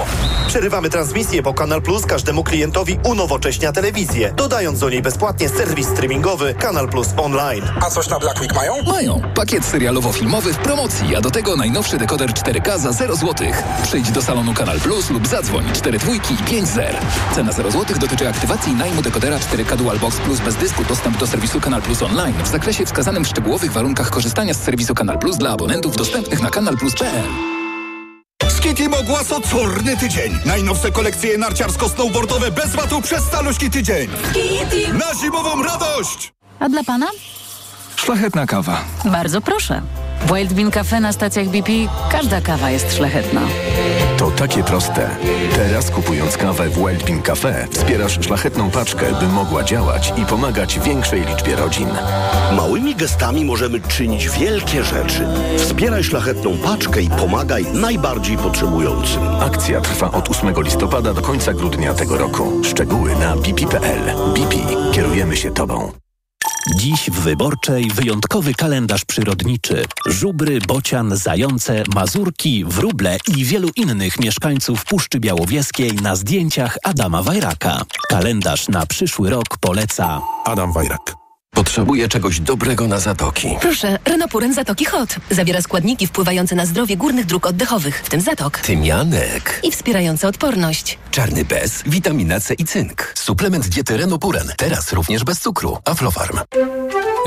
Przerywamy transmisję, bo Kanal Plus każdemu klientowi unowocześnia telewizję, dodając do niej bezpłatnie serwis streamingowy Kanal Plus Online. A coś na Black Week mają? Mają. Pakiet serialowo-filmowy w promocji, a do tego najnowszy dekoder 4K za 0 zł. Przyjdź do salonu Kanal Plus lub zadzwoń 4 dwójki i 5 zer. Cena 0 zł dotyczy aktywacji i najmu dekodera 4K Dual Box Plus bez dysku. Dostęp do serwisu Kanal Plus Online w zakresie wskazanym w szczegółowych warunkach korzystania z serwisu Kanal Plus dla abonentów dostępnych na kanalplus.pl. Skitty Mogłas ocorny tydzień. Najnowsze kolekcje narciarsko-snowboardowe bez watu przez caluśki tydzień. Skitty! Na zimową radość! A dla pana? Szlachetna kawa. Bardzo proszę. W Wild Bean Cafe na stacjach BP każda kawa jest szlachetna. To takie proste. Teraz kupując kawę w Wild Bean Cafe wspierasz szlachetną paczkę, by mogła działać i pomagać większej liczbie rodzin. Małymi gestami możemy czynić wielkie rzeczy. Wspieraj szlachetną paczkę i pomagaj najbardziej potrzebującym. Akcja trwa od 8 listopada do końca grudnia tego roku. Szczegóły na bp.pl. BP. Kierujemy się Tobą. Dziś w Wyborczej wyjątkowy kalendarz przyrodniczy. Żubry, bocian, zające, mazurki, wróble i wielu innych mieszkańców Puszczy Białowieskiej na zdjęciach Adama Wajraka. Kalendarz na przyszły rok poleca Adam Wajrak. Potrzebuję czegoś dobrego na zatoki. Proszę, Renopuren Zatoki Hot. Zawiera składniki wpływające na zdrowie górnych dróg oddechowych, w tym zatok. Tymianek. I wspierające odporność. Czarny bez, witamina C i cynk. Suplement diety Renopuren. Teraz również bez cukru. Aflofarm.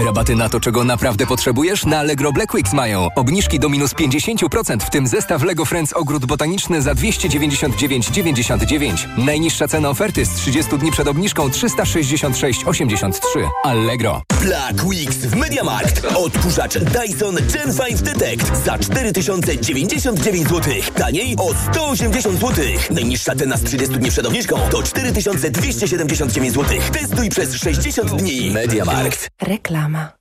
Rabaty na to, czego naprawdę potrzebujesz? Na Allegro Black Weeks mają. Obniżki do minus 50%, w tym zestaw Lego Friends Ogród Botaniczny za 299,99. Najniższa cena oferty z 30 dni przed obniżką 366,83. Allegro. Black Weeks w Mediamarkt. Odkurzacz Dyson Gen 5 Detect za 4099 zł. Taniej o 180 zł. Najniższa cena z 30 dni przed obniżką to 4279 zł. Testuj przez 60 dni. Mediamarkt. Reklama.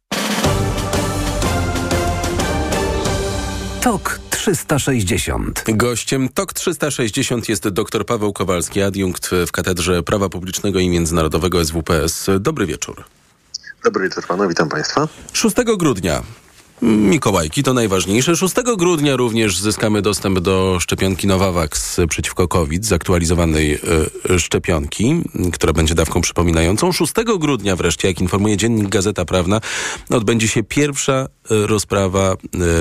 TOK 360. Gościem TOK 360 jest dr Paweł Kowalski, adiunkt w Katedrze Prawa Publicznego i Międzynarodowego SWPS. Dobry wieczór. Dobry wieczór panu, witam państwa. 6 grudnia Mikołajki to najważniejsze. 6 grudnia również zyskamy dostęp do szczepionki Novavax przeciwko COVID, zaktualizowanej y, szczepionki, która będzie dawką przypominającą. 6 grudnia wreszcie, jak informuje Dziennik Gazeta Prawna, odbędzie się pierwsza y, rozprawa y,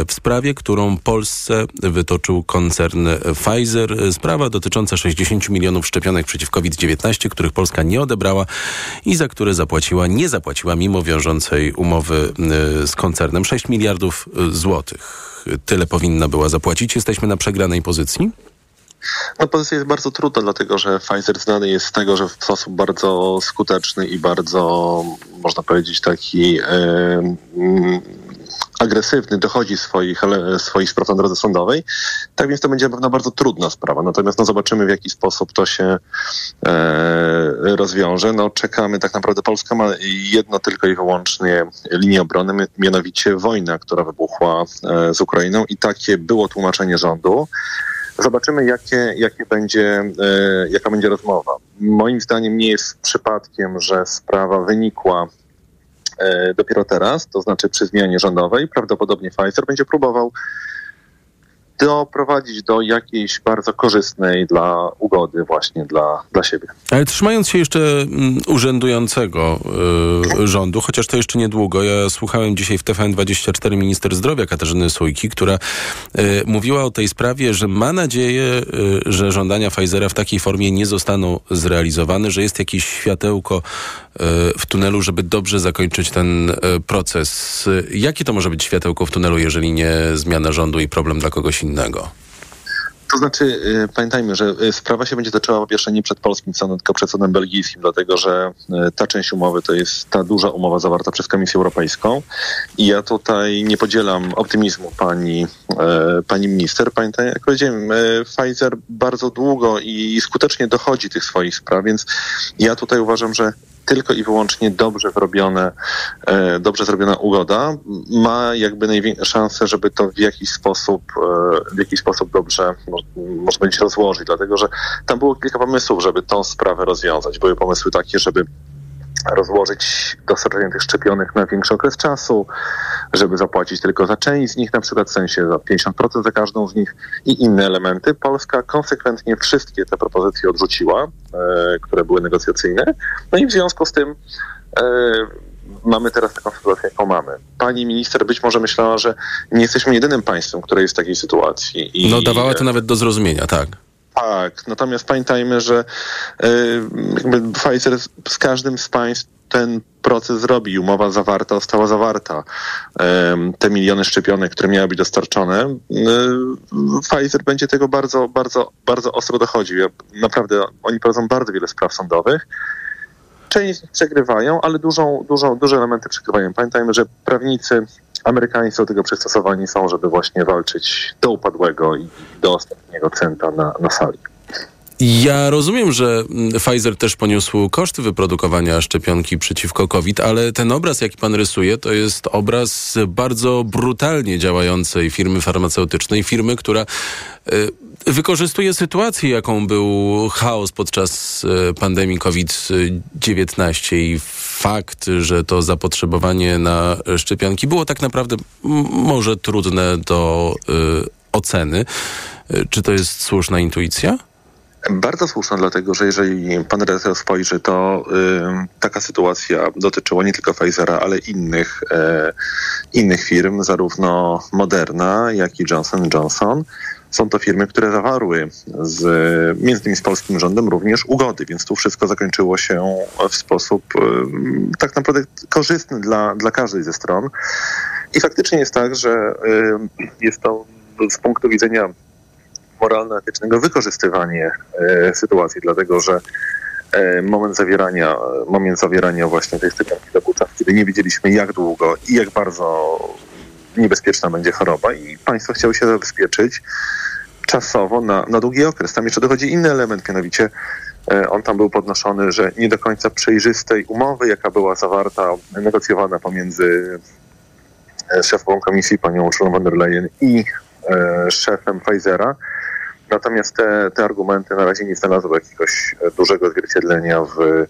w sprawie, którą Polsce wytoczył koncern Pfizer. Sprawa dotycząca 60 milionów szczepionek przeciw COVID-19, których Polska nie odebrała i za które zapłaciła, nie zapłaciła mimo wiążącej umowy z koncernem 6 miliardów miliardów złotych. Tyle powinna była zapłacić. Jesteśmy na przegranej pozycji? No pozycja jest bardzo trudna, dlatego że Pfizer znany jest z tego, że w sposób bardzo skuteczny i bardzo, można powiedzieć, taki yy, yy, agresywny dochodzi swoich, swoich spraw na drodze sądowej. Tak więc to będzie na pewno bardzo trudna sprawa. Natomiast no, zobaczymy, w jaki sposób to się e, rozwiąże. No, czekamy, tak naprawdę Polska ma jedno tylko i wyłącznie linię obrony, mianowicie wojna, która wybuchła e, z Ukrainą i takie było tłumaczenie rządu. Zobaczymy, jakie, jakie będzie, e, jaka będzie rozmowa. Moim zdaniem nie jest przypadkiem, że sprawa wynikła dopiero teraz, to znaczy przy zmianie rządowej. Prawdopodobnie Pfizer będzie próbował doprowadzić do jakiejś bardzo korzystnej dla ugody właśnie dla, dla siebie. Ale trzymając się jeszcze mm, urzędującego y, rządu, chociaż to jeszcze niedługo, ja słuchałem dzisiaj w TVN24 minister zdrowia Katarzyny Sujki, która y, mówiła o tej sprawie, że ma nadzieję, y, że żądania Pfizera w takiej formie nie zostaną zrealizowane, że jest jakieś światełko w tunelu, żeby dobrze zakończyć ten proces. Jakie to może być światełko w tunelu, jeżeli nie zmiana rządu i problem dla kogoś innego? To znaczy, y, pamiętajmy, że y, sprawa się będzie toczyła po pierwsze nie przed polskim sądem, tylko przed sądem belgijskim, dlatego że ta część umowy to jest ta duża umowa zawarta przez Komisję Europejską i ja tutaj nie podzielam optymizmu pani, e, pani minister. Pamiętaj, jak powiedziałem, e, Pfizer bardzo długo i skutecznie dochodzi tych swoich spraw, więc ja tutaj uważam, że tylko i wyłącznie dobrze zrobione, e, dobrze zrobiona ugoda ma jakby największe szanse, żeby to w jakiś sposób, e, w jakiś sposób dobrze mo- można będzie rozłożyć, dlatego że tam było kilka pomysłów, żeby tą sprawę rozwiązać. Były pomysły takie, żeby rozłożyć dostarczenie tych szczepionek na większy okres czasu, żeby zapłacić tylko za część z nich, na przykład w sensie za 50% za każdą z nich i inne elementy. Polska konsekwentnie wszystkie te propozycje odrzuciła, e, które były negocjacyjne. No i w związku z tym e, mamy teraz taką sytuację, jaką mamy. Pani minister być może myślała, że nie jesteśmy jedynym państwem, które jest w takiej sytuacji. I, No dawała to nawet do zrozumienia, tak. Tak, natomiast pamiętajmy, że y, jakby Pfizer z, każdym z państw ten proces zrobi. Umowa zawarta została zawarta. Te miliony szczepionek, które miały być dostarczone, y, Pfizer będzie tego bardzo, bardzo, bardzo ostro dochodził. Naprawdę oni prowadzą bardzo wiele spraw sądowych. Część przegrywają, ale dużą, dużą, duże elementy przegrywają. Pamiętajmy, że prawnicy amerykańscy do tego przystosowani są, żeby właśnie walczyć do upadłego i do ostatniego centa na, na sali. Ja rozumiem, że mm, Pfizer też poniósł koszty wyprodukowania szczepionki przeciwko COVID, ale ten obraz, jaki pan rysuje, to jest obraz bardzo brutalnie działającej firmy farmaceutycznej, firmy, która y, wykorzystuje sytuację, jaką był chaos podczas y, pandemii COVID-19 i fakt, że to zapotrzebowanie na szczepionki było tak naprawdę może trudne do y, oceny. Czy to jest słuszna intuicja? Bardzo słuszna, dlatego że jeżeli pan redaktor spojrzy, to y, taka sytuacja dotyczyła nie tylko Pfizera, ale innych, e, innych firm, zarówno Moderna, jak i Johnson Johnson. Są to firmy, które zawarły z, między innymi z polskim rządem również ugody, więc tu wszystko zakończyło się w sposób y, tak naprawdę korzystny dla, dla każdej ze stron. I faktycznie jest tak, że jest to z punktu widzenia moralno-etycznego wykorzystywanie e, sytuacji, dlatego że e, moment zawierania, moment zawierania właśnie tej szczepionki był czas, kiedy nie wiedzieliśmy jak długo i jak bardzo niebezpieczna będzie choroba i państwo chciało się zabezpieczyć czasowo na, na długi okres. Tam jeszcze dochodzi inny element, mianowicie e, on tam był podnoszony, że nie do końca przejrzystej umowy, jaka była zawarta, negocjowana pomiędzy szefową komisji, panią Urszulą von der Leyen i szefem Pfizera, Natomiast te, te argumenty na razie nie znalazły jakiegoś e, dużego odzwierciedlenia w, e,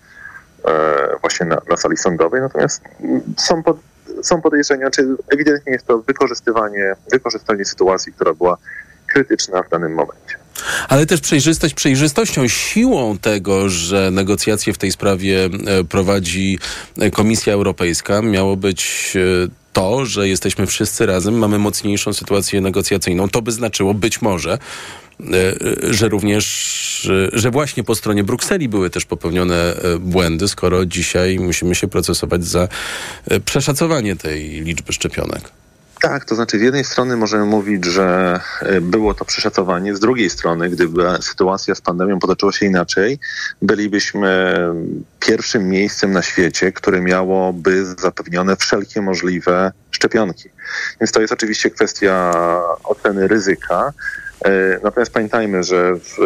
właśnie na, na sali sądowej. Natomiast mm, są, pod, są podejrzenia, czy ewidentnie jest to wykorzystywanie, wykorzystanie sytuacji, która była krytyczna w danym momencie. Ale też przejrzystość przejrzystością, siłą tego, że negocjacje w tej sprawie e, prowadzi Komisja Europejska, miało być to, że jesteśmy wszyscy razem, mamy mocniejszą sytuację negocjacyjną. To by znaczyło być może, e, że również, że właśnie po stronie Brukseli były też popełnione e, błędy, skoro dzisiaj musimy się procesować za e, przeszacowanie tej liczby szczepionek. Tak, to znaczy z jednej strony możemy mówić, że e, było to przeszacowanie, z drugiej strony, gdyby sytuacja z pandemią potoczyła się inaczej, bylibyśmy pierwszym miejscem na świecie, które miałoby zapewnione wszelkie możliwe szczepionki. Więc to jest oczywiście kwestia oceny ryzyka. E, Natomiast pamiętajmy, że w,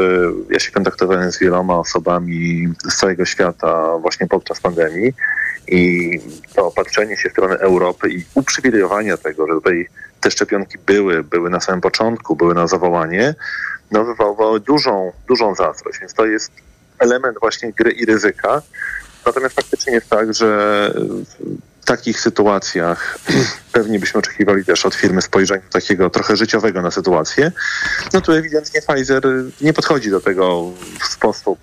ja się kontaktowałem z wieloma osobami z całego świata właśnie podczas pandemii i to patrzenie się w stronę Europy i uprzywilejowania tego, że tutaj te szczepionki były, były na samym początku, były na zawołanie, no wywołały dużą, dużą zazdrość. Więc to jest element właśnie gry i ryzyka. Natomiast faktycznie jest tak, że w takich sytuacjach pewnie byśmy oczekiwali też od firmy spojrzenia takiego trochę życiowego na sytuację. No tu ewidentnie Pfizer nie podchodzi do tego w sposób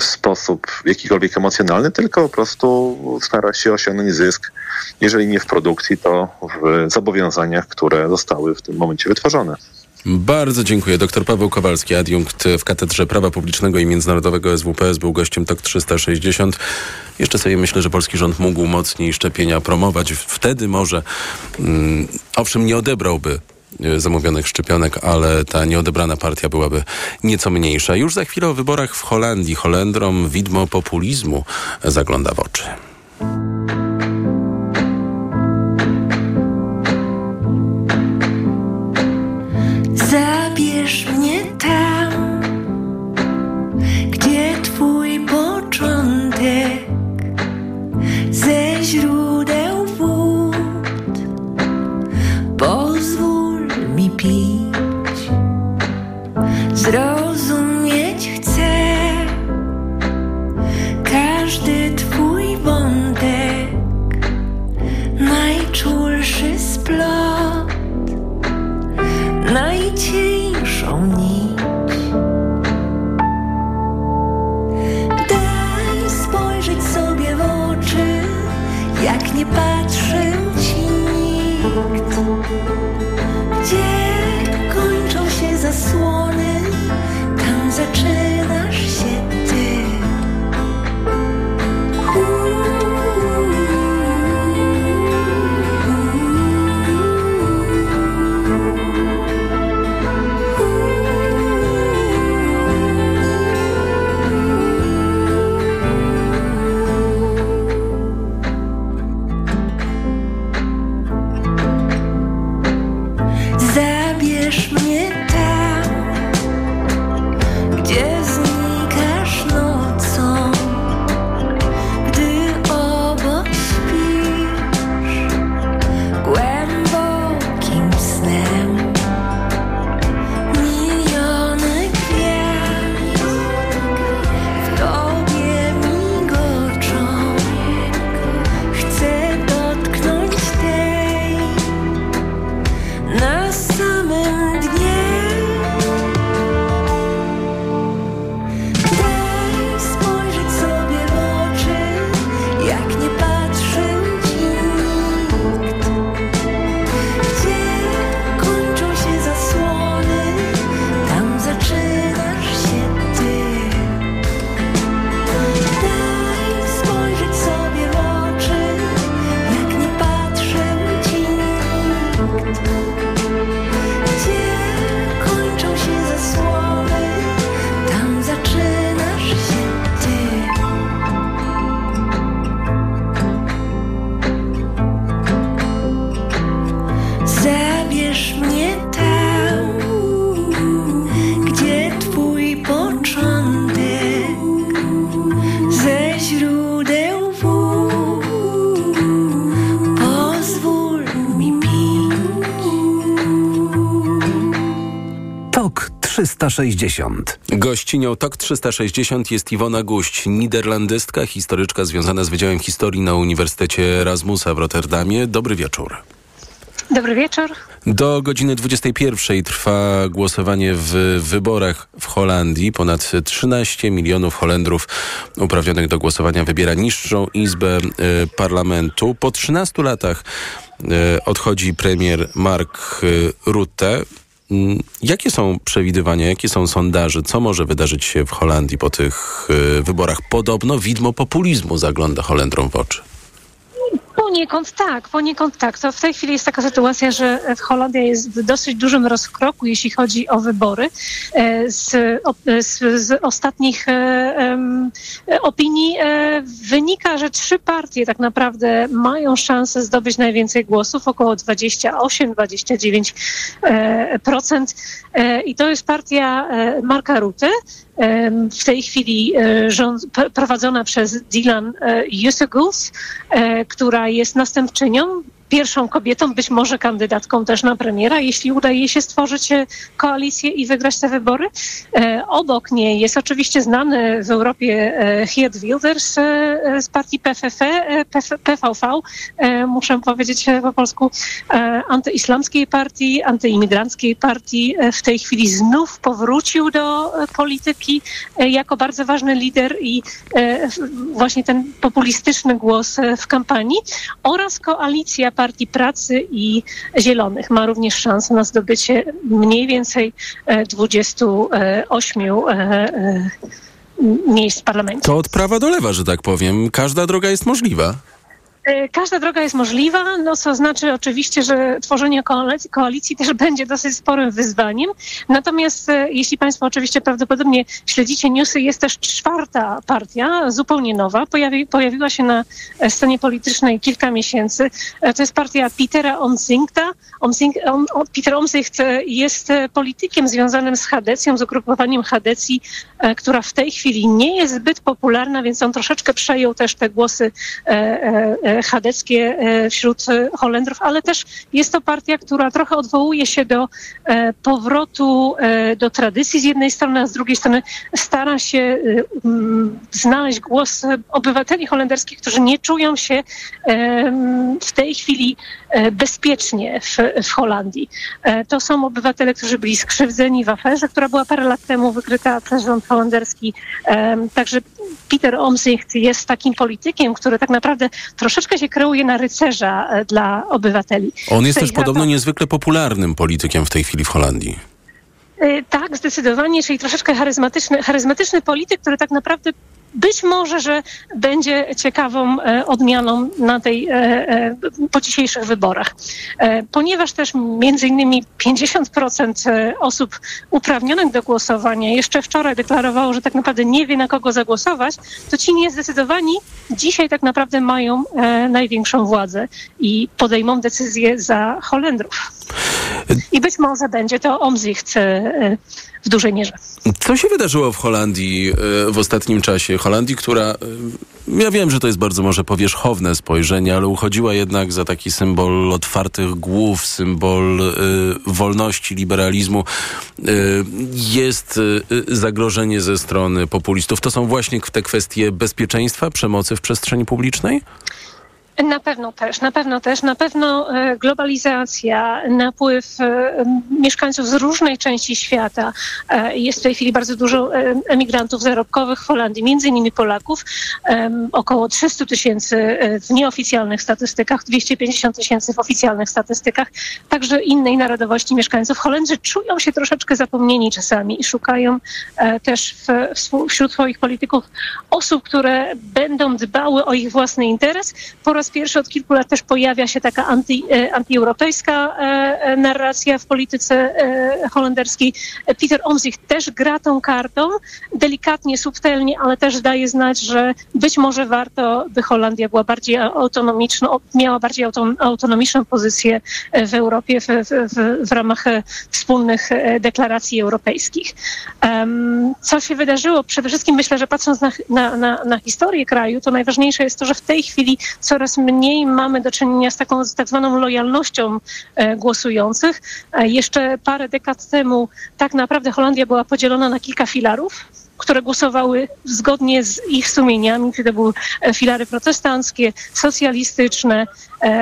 w sposób jakikolwiek emocjonalny, tylko po prostu stara się osiągnąć zysk, jeżeli nie w produkcji, to w zobowiązaniach, które zostały w tym momencie wytworzone. Bardzo dziękuję. Dr Paweł Kowalski, adiunkt w Katedrze Prawa Publicznego i Międzynarodowego SWPS, był gościem TOK 360. Jeszcze sobie myślę, że polski rząd mógł mocniej szczepienia promować. Wtedy może, mm, owszem, nie odebrałby zamówionych szczepionek, ale ta nieodebrana partia byłaby nieco mniejsza. Już za chwilę o wyborach w Holandii. Holendrom widmo populizmu zagląda w oczy. 360. Gościnią TOK 360 jest Iwona Guść, niderlandystka, historyczka związana z Wydziałem Historii na Uniwersytecie Erasmusa w Rotterdamie. Dobry wieczór. Dobry wieczór. Do godziny 21 trwa głosowanie w wyborach w Holandii. Ponad 13 milionów Holendrów uprawnionych do głosowania wybiera niższą izbę e, parlamentu. Po 13 latach e, odchodzi premier Mark e, Rutte. Mm, Jakie są przewidywania, jakie są sondaże? Co może wydarzyć się w Holandii po tych e, wyborach? Podobno widmo populizmu zagląda Holendrom w oczy. Poniekąd tak, poniekąd tak. To w tej chwili jest taka sytuacja, że Holandia jest w dosyć dużym rozkroku, jeśli chodzi o wybory. E, Z, o- z, z ostatnich e, opinii e, wynika, że trzy partie tak naprawdę mają szansę zdobyć najwięcej głosów, około 28-29%. e. E, I to jest partia Marka Rutte, w tej chwili rząd, prowadzona przez Dylan Juseguls, e, która jest następczynią, pierwszą kobietą, być może kandydatką też na premiera, jeśli uda jej się stworzyć e, koalicję i wygrać te wybory. E, Obok niej jest oczywiście znany w Europie Geert Wilders e, z partii PFF, PF, PVV, muszę powiedzieć po polsku, antyislamskiej partii, antyimigranckiej partii. W tej chwili znów powrócił do polityki jako bardzo ważny lider i właśnie ten populistyczny głos w kampanii oraz koalicja Partii Pracy i Zielonych ma również szansę na zdobycie mniej więcej e, 28 e, e, miejsc w parlamencie. To od prawa do lewa, że tak powiem. Każda droga jest możliwa. E, Każda droga jest możliwa, no co znaczy oczywiście, że tworzenie koalicji, też będzie dosyć sporym wyzwaniem. Natomiast e, jeśli Państwo oczywiście prawdopodobnie śledzicie newsy, jest też czwarta partia, zupełnie nowa. Pojawi, pojawiła się na e, scenie politycznej kilka miesięcy. To jest partia Petera Omtzingta. Omtzing, om, o, Peter Omtzigt e, jest politykiem związanym z Hadecją, z ugrupowaniem Hadecji, która w tej chwili nie jest zbyt popularna, więc on troszeczkę przejął też te głosy e, e, chadeckie e, wśród e, Holendrów, ale też jest to partia, która trochę odwołuje się do e, powrotu do tradycji z jednej strony, a z drugiej strony stara się mm, znaleźć głos obywateli holenderskich, którzy nie czują się mm, w tej chwili bezpiecznie w, w Holandii. To są obywatele, którzy byli skrzywdzeni w aferze, która była parę lat temu wykryta przez rząd holenderski. Także Peter Omzicht jest takim politykiem, który tak naprawdę troszeczkę się kreuje na rycerza e, dla obywateli. On jest też podobno niezwykle popularnym politykiem w tej chwili w Holandii. Y, Tak, zdecydowanie, czyli troszeczkę charyzmatyczny, charyzmatyczny polityk, który tak naprawdę być może, że będzie ciekawą e, odmianą na tej, e, e, po dzisiejszych wyborach. Ponieważ też między innymi 50% e, osób uprawnionych do głosowania jeszcze wczoraj deklarowało, że tak naprawdę nie wie na kogo zagłosować, to ci niezdecydowani dzisiaj tak naprawdę mają największą władzę i podejmą decyzję za Holendrów. I być może będzie to Omzicht w dużej mierze. Co się wydarzyło w Holandii e, w ostatnim czasie? Holandii, która, e, ja wiem, że to jest bardzo może powierzchowne spojrzenie, ale uchodziła jednak za taki symbol otwartych głów, symbol e, wolności, liberalizmu. Jest zagrożenie ze strony populistów. To są właśnie te kwestie bezpieczeństwa, przemocy w przestrzeni publicznej? Na pewno też, na pewno też, na pewno e, globalizacja, napływ e, mieszkańców z różnej części świata. E, Jest w tej chwili bardzo dużo emigrantów zarobkowych w Holandii, między innymi Polaków, około 300 tysięcy w nieoficjalnych statystykach, 250 tysięcy w oficjalnych statystykach, także innej narodowości mieszkańców. Holendrzy czują się troszeczkę zapomnieni czasami i szukają też w, wśród swoich polityków osób, które będą dbały o ich własny interes. Po raz pierwszy od kilku lat też pojawia się taka anty, e, antyeuropejska e, e, narracja w polityce holenderskiej. Peter Omzicht też gra tą kartą, delikatnie, subtelnie, ale też daje znać, że być może warto, by Holandia była bardziej autonomiczna, miała bardziej auto, autonomiczną pozycję w Europie w, w, w, ramach wspólnych deklaracji europejskich. Co się wydarzyło? Przede wszystkim myślę, że patrząc na, na, na, na historię kraju, to najważniejsze jest to, że w tej chwili coraz mniej mamy do czynienia z taką z tak zwaną lojalnością e, głosujących. E, Jeszcze parę dekad temu tak naprawdę Holandia była podzielona na kilka filarów które głosowały zgodnie z ich sumieniami, czy to były e, filary protestanckie, socjalistyczne,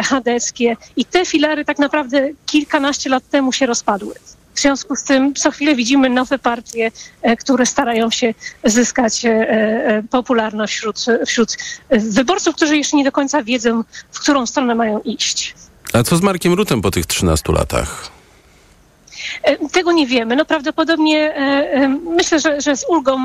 chadeckie. I te filary tak naprawdę kilkanaście lat temu się rozpadły. W związku z tym co chwilę widzimy nowe partie, e, które starają się zyskać e, e, popularność wśród, wśród wyborców, którzy jeszcze nie do końca wiedzą, w którą stronę mają iść. A co z Markiem Rutem po tych 13 latach? Tego nie wiemy. No prawdopodobnie myślę, że, że z ulgą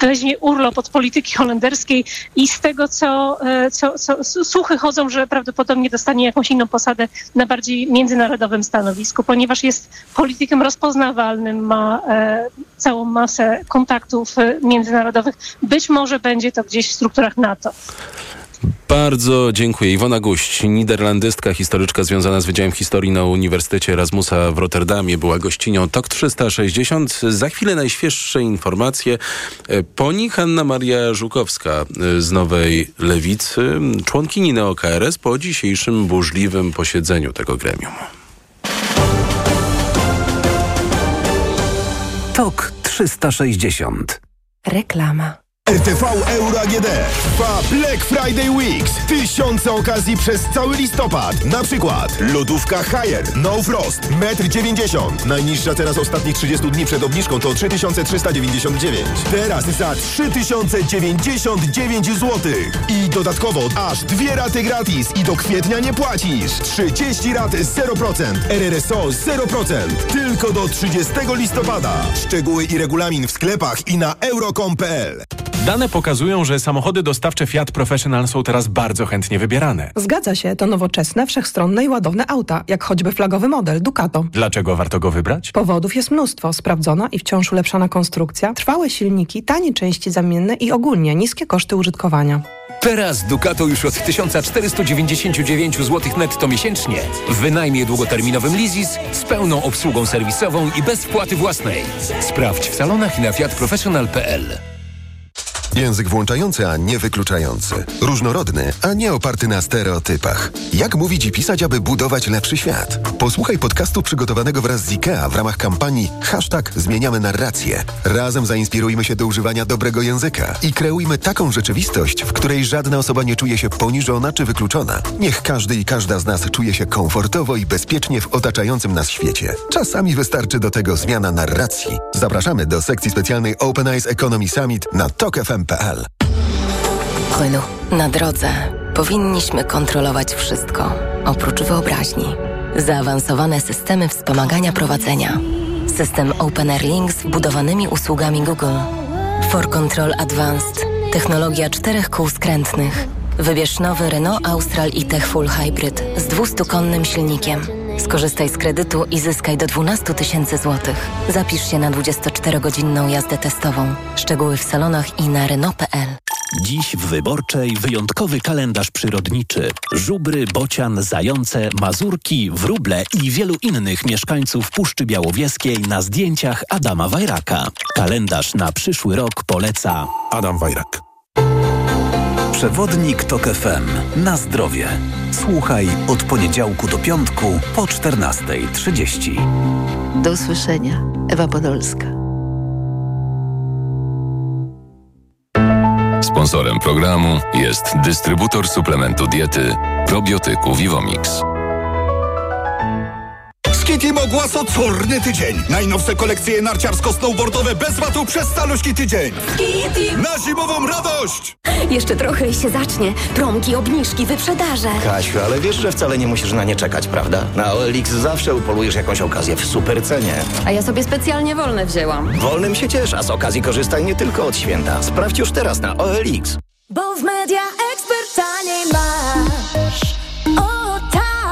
weźmie urlop od polityki holenderskiej i z tego, co, e, co, co słuchy chodzą, że prawdopodobnie dostanie jakąś inną posadę na bardziej międzynarodowym stanowisku, ponieważ jest politykiem rozpoznawalnym, ma e, całą masę kontaktów e, międzynarodowych. Być może będzie to gdzieś w strukturach NATO. Bardzo dziękuję. Iwona Guść, niderlandystka, historyczka związana z Wydziałem Historii na Uniwersytecie Erasmusa w Rotterdamie, była gościnią TOK 360. Za chwilę najświeższe informacje. E, Po nich Hanna Maria Żukowska e, z Nowej Lewicy, członkini NeoKRS po dzisiejszym burzliwym posiedzeniu tego gremium. TOK 360. Reklama. RTV Euro AGD trwa Black Friday Weeks. Tysiące okazji przez cały listopad. Na przykład lodówka Haier No Frost 1,90 m. Najniższa teraz ostatnich 30 dni przed obniżką to 3399. Teraz za 3099 zł. I dodatkowo aż dwie raty gratis i do kwietnia nie płacisz. 30 rat 0%. RRSO 0%. Tylko do 30 listopada. Szczegóły i regulamin w sklepach i na euro.com.pl Dane pokazują, że samochody dostawcze Fiat Professional są teraz bardzo chętnie wybierane. Zgadza się, to nowoczesne, wszechstronne i ładowne auta, jak choćby flagowy model Ducato. Dlaczego warto go wybrać? Powodów jest mnóstwo. Sprawdzona i wciąż ulepszana konstrukcja, trwałe silniki, tanie części zamienne i ogólnie niskie koszty użytkowania. Teraz Ducato już od 1499 zł netto miesięcznie w wynajmie długoterminowym Leasys z pełną obsługą serwisową i bez wpłaty własnej. Sprawdź w salonach i na fiatprofessional.pl. Język włączający, a nie wykluczający. Różnorodny, a nie oparty na stereotypach. Jak mówić i pisać, aby budować lepszy świat? Posłuchaj podcastu przygotowanego wraz z IKEA w ramach kampanii Hashtag Zmieniamy narrację. Razem zainspirujmy się do używania dobrego języka i kreujmy taką rzeczywistość, w której żadna osoba nie czuje się poniżona czy wykluczona. Niech każdy i każda z nas czuje się komfortowo i bezpiecznie w otaczającym nas świecie. Czasami wystarczy do tego zmiana narracji. Zapraszamy do sekcji specjalnej Open Eyes Economy Summit na tokefm.pl. Renault. Na drodze powinniśmy kontrolować wszystko, oprócz wyobraźni. Zaawansowane systemy wspomagania prowadzenia. System Open Air Link z wbudowanymi usługami Google. For Control Advanced. Technologia czterech kół skrętnych. Wybierz nowy Renault Austral e-Tech Full Hybrid z 200-konnym silnikiem. Skorzystaj z kredytu i zyskaj do 12 tysięcy złotych. Zapisz się na 24-godzinną jazdę testową. Szczegóły w salonach i na Renault.pl. Dziś w Wyborczej wyjątkowy kalendarz przyrodniczy. Żubry, bocian, zające, mazurki, wróble i wielu innych mieszkańców Puszczy Białowieskiej na zdjęciach Adama Wajraka. Kalendarz na przyszły rok poleca Adam Wajrak. Przewodnik TOK FM. Na zdrowie. Słuchaj od poniedziałku do piątku po 14.30. Do usłyszenia. Ewa Podolska. Sponsorem programu jest dystrybutor suplementu diety probiotyku Vivomix. Skitimo Ogłaso Czorny Tydzień. Najnowsze kolekcje narciarsko-snowboardowe bez watu przez caluśki tydzień. Na zimową radość! Jeszcze trochę i się zacznie. Promki, obniżki, wyprzedaże. Kasiu, ale wiesz, że wcale nie musisz na nie czekać, prawda? Na OLX zawsze upolujesz jakąś okazję w super cenie. A ja sobie specjalnie wolne wzięłam. Wolnym się ciesz, a z okazji korzystaj nie tylko od święta. Sprawdź już teraz na OLX. Bo w media